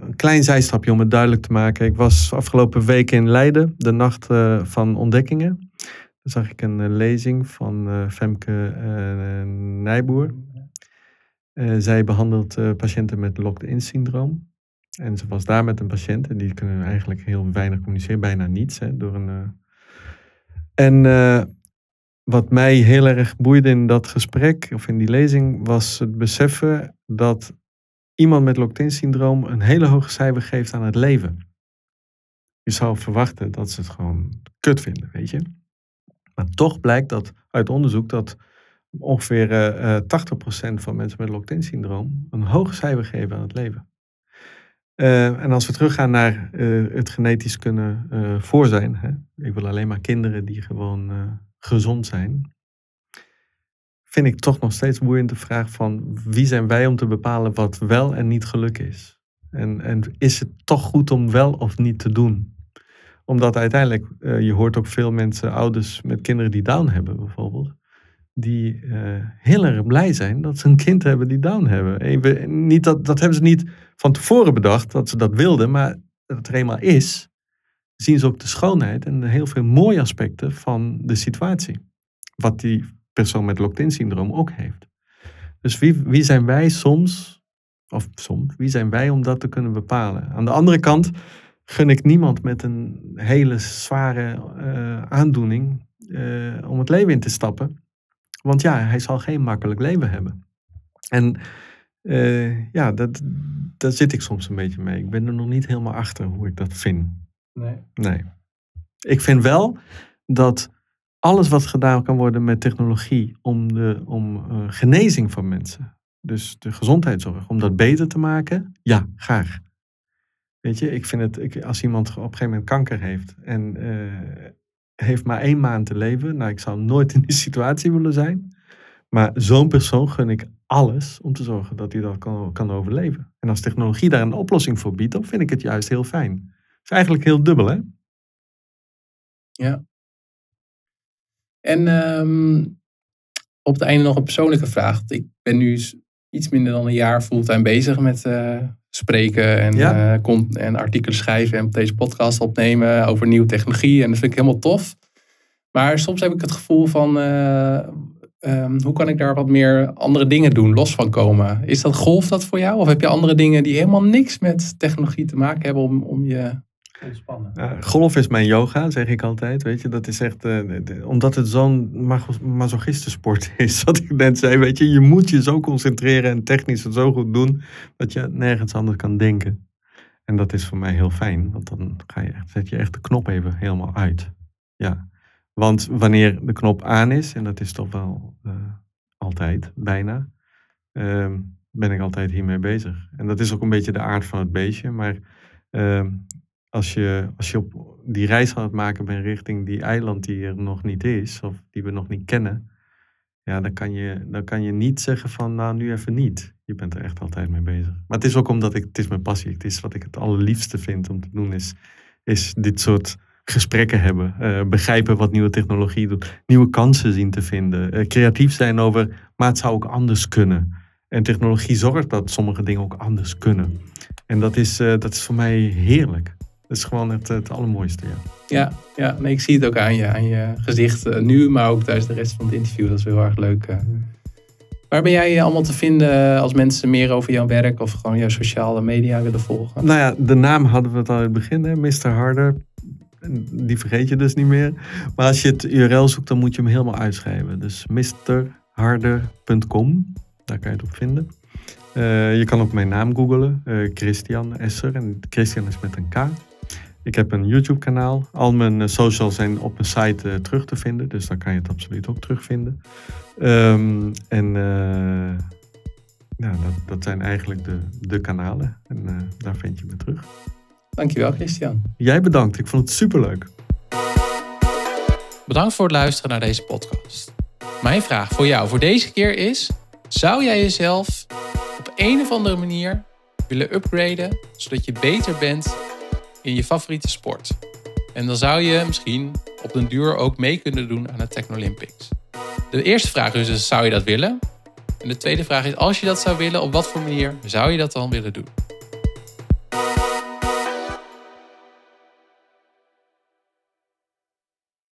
een klein zijstapje om het duidelijk te maken. Ik was afgelopen week in Leiden, de nacht eh, van ontdekkingen. Daar zag ik een lezing van Femke Nijboer. Eh, zij behandelt eh, patiënten met locked-in syndroom. En ze was daar met een patiënt en die kunnen eigenlijk heel weinig communiceren, bijna niets. Hè, door een, eh, En wat mij heel erg boeide in dat gesprek of in die lezing was het beseffen dat iemand met locked-in syndroom een hele hoge cijfer geeft aan het leven. Je zou verwachten dat ze het gewoon kut vinden, weet je. Maar toch blijkt dat uit onderzoek dat ongeveer eh, eh, 80% van mensen met locked-in syndroom een hoge cijfer geven aan het leven. Eh, en als we teruggaan naar eh, het genetisch kunnen eh voor zijn. Hè? Ik wil alleen maar kinderen die gewoon eh, gezond zijn. Vind ik toch nog steeds boeiend de vraag van wie zijn wij om te bepalen wat wel en niet geluk is. En, en is het toch goed om wel of niet te doen? Omdat uiteindelijk, eh, je hoort ook veel mensen, ouders met kinderen die down hebben bijvoorbeeld. Die eh, heel erg blij zijn dat ze een kind hebben die down hebben. Even, niet dat, dat hebben ze niet van tevoren bedacht dat ze dat wilden, maar dat het er eenmaal is, zien ze ook de schoonheid en heel veel mooie aspecten van de situatie. Wat die persoon met locked-in syndroom ook heeft. Dus wie, wie zijn wij soms, of soms, wie zijn wij om dat te kunnen bepalen? Aan de andere kant gun ik niemand met een hele zware eh, aandoening eh, om het leven in te stappen. Want ja, hij zal geen makkelijk leven hebben. En eh, ja, dat, daar zit ik soms een beetje mee. Ik ben er nog niet helemaal achter hoe ik dat vind. Nee. Nee. Ik vind wel dat alles wat gedaan kan worden met technologie om, de, om eh, genezing van mensen, dus de gezondheidszorg, om dat beter te maken, ja, graag. Weet je, ik vind het, ik, als iemand op een gegeven moment kanker heeft en eh, heeft maar één maand te leven, nou, ik zou nooit in die situatie willen zijn. Maar zo'n persoon gun ik alles om te zorgen dat hij dat kan, kan overleven. En als technologie daar een oplossing voor biedt, dan vind ik het juist heel fijn. Het is eigenlijk heel dubbel, hè? Ja. En ehm, op het einde nog een persoonlijke vraag. Ik ben nu iets minder dan een jaar fulltime bezig met eh, spreken en, Ja. eh, en artikelen schrijven en op deze podcast opnemen over nieuwe technologie. En dat vind ik helemaal tof. Maar soms heb ik het gevoel van, eh, ehm, hoe kan ik daar wat meer andere dingen doen, los van komen? Is dat golf dat voor jou? Of heb je andere dingen die helemaal niks met technologie te maken hebben om, om je ontspannen? Golf is mijn yoga, zeg ik altijd. Weet je, dat is echt. eh, omdat het zo'n maso- masochistensport is, wat ik net zei. Weet je, je moet je zo concentreren en technisch het zo goed doen. dat je nergens anders kan denken. En dat is voor mij heel fijn, want dan ga je zet je echt de knop even helemaal uit. Ja. Want wanneer de knop aan is, en dat is toch wel eh, altijd, bijna, ehm, ben ik altijd hiermee bezig. En dat is ook een beetje de aard van het beestje. Maar ehm, als je, als je op die reis aan het maken bent richting die eiland die er nog niet is, of die we nog niet kennen, ja, dan kan je, dan kan je niet zeggen van nou nu even niet. Je bent er echt altijd mee bezig. Maar het is ook omdat ik, het is mijn passie. Het is wat ik het allerliefste vind om te doen, is, is dit soort gesprekken hebben. eh, begrijpen wat nieuwe technologie doet. Nieuwe kansen zien te vinden. eh, creatief zijn over, maar het zou ook anders kunnen. En technologie zorgt dat sommige dingen ook anders kunnen. En dat is, eh, dat is voor mij heerlijk. Dat is gewoon het, het allermooiste, ja. Ja, ja nee, ik zie het ook aan je, aan je gezicht eh, nu, maar ook tijdens de rest van het interview. Dat is heel erg leuk. eh. Waar ben jij allemaal te vinden als mensen meer over jouw werk of gewoon jouw sociale media willen volgen? Nou ja, de naam hadden we het al in het begin, hè? Mr. Harder. Die vergeet je dus niet meer. Maar als je het URL zoekt, dan moet je hem helemaal uitschrijven. Dus mrharder.com, daar kan je het op vinden. Eh, je kan ook mijn naam googlen, eh, Christian Esser. En Christian is met een K. Ik heb een YouTube kanaal. Al mijn eh, socials zijn op mijn site eh, terug te vinden. Dus daar kan je het absoluut ook terugvinden. Ehm, en eh, ja, dat, dat zijn eigenlijk de, de kanalen. En eh, daar vind je me terug. Dankjewel, Christian. Jij bedankt. Ik vond het superleuk. Bedankt voor het luisteren naar deze podcast. Mijn vraag voor jou voor deze keer is: zou jij jezelf op een of andere manier willen upgraden zodat je beter bent in je favoriete sport? En dan zou je misschien op den duur ook mee kunnen doen aan de Technolympics. De eerste vraag is dus: zou je dat willen? En de tweede vraag is, als je dat zou willen, op wat voor manier zou je dat dan willen doen?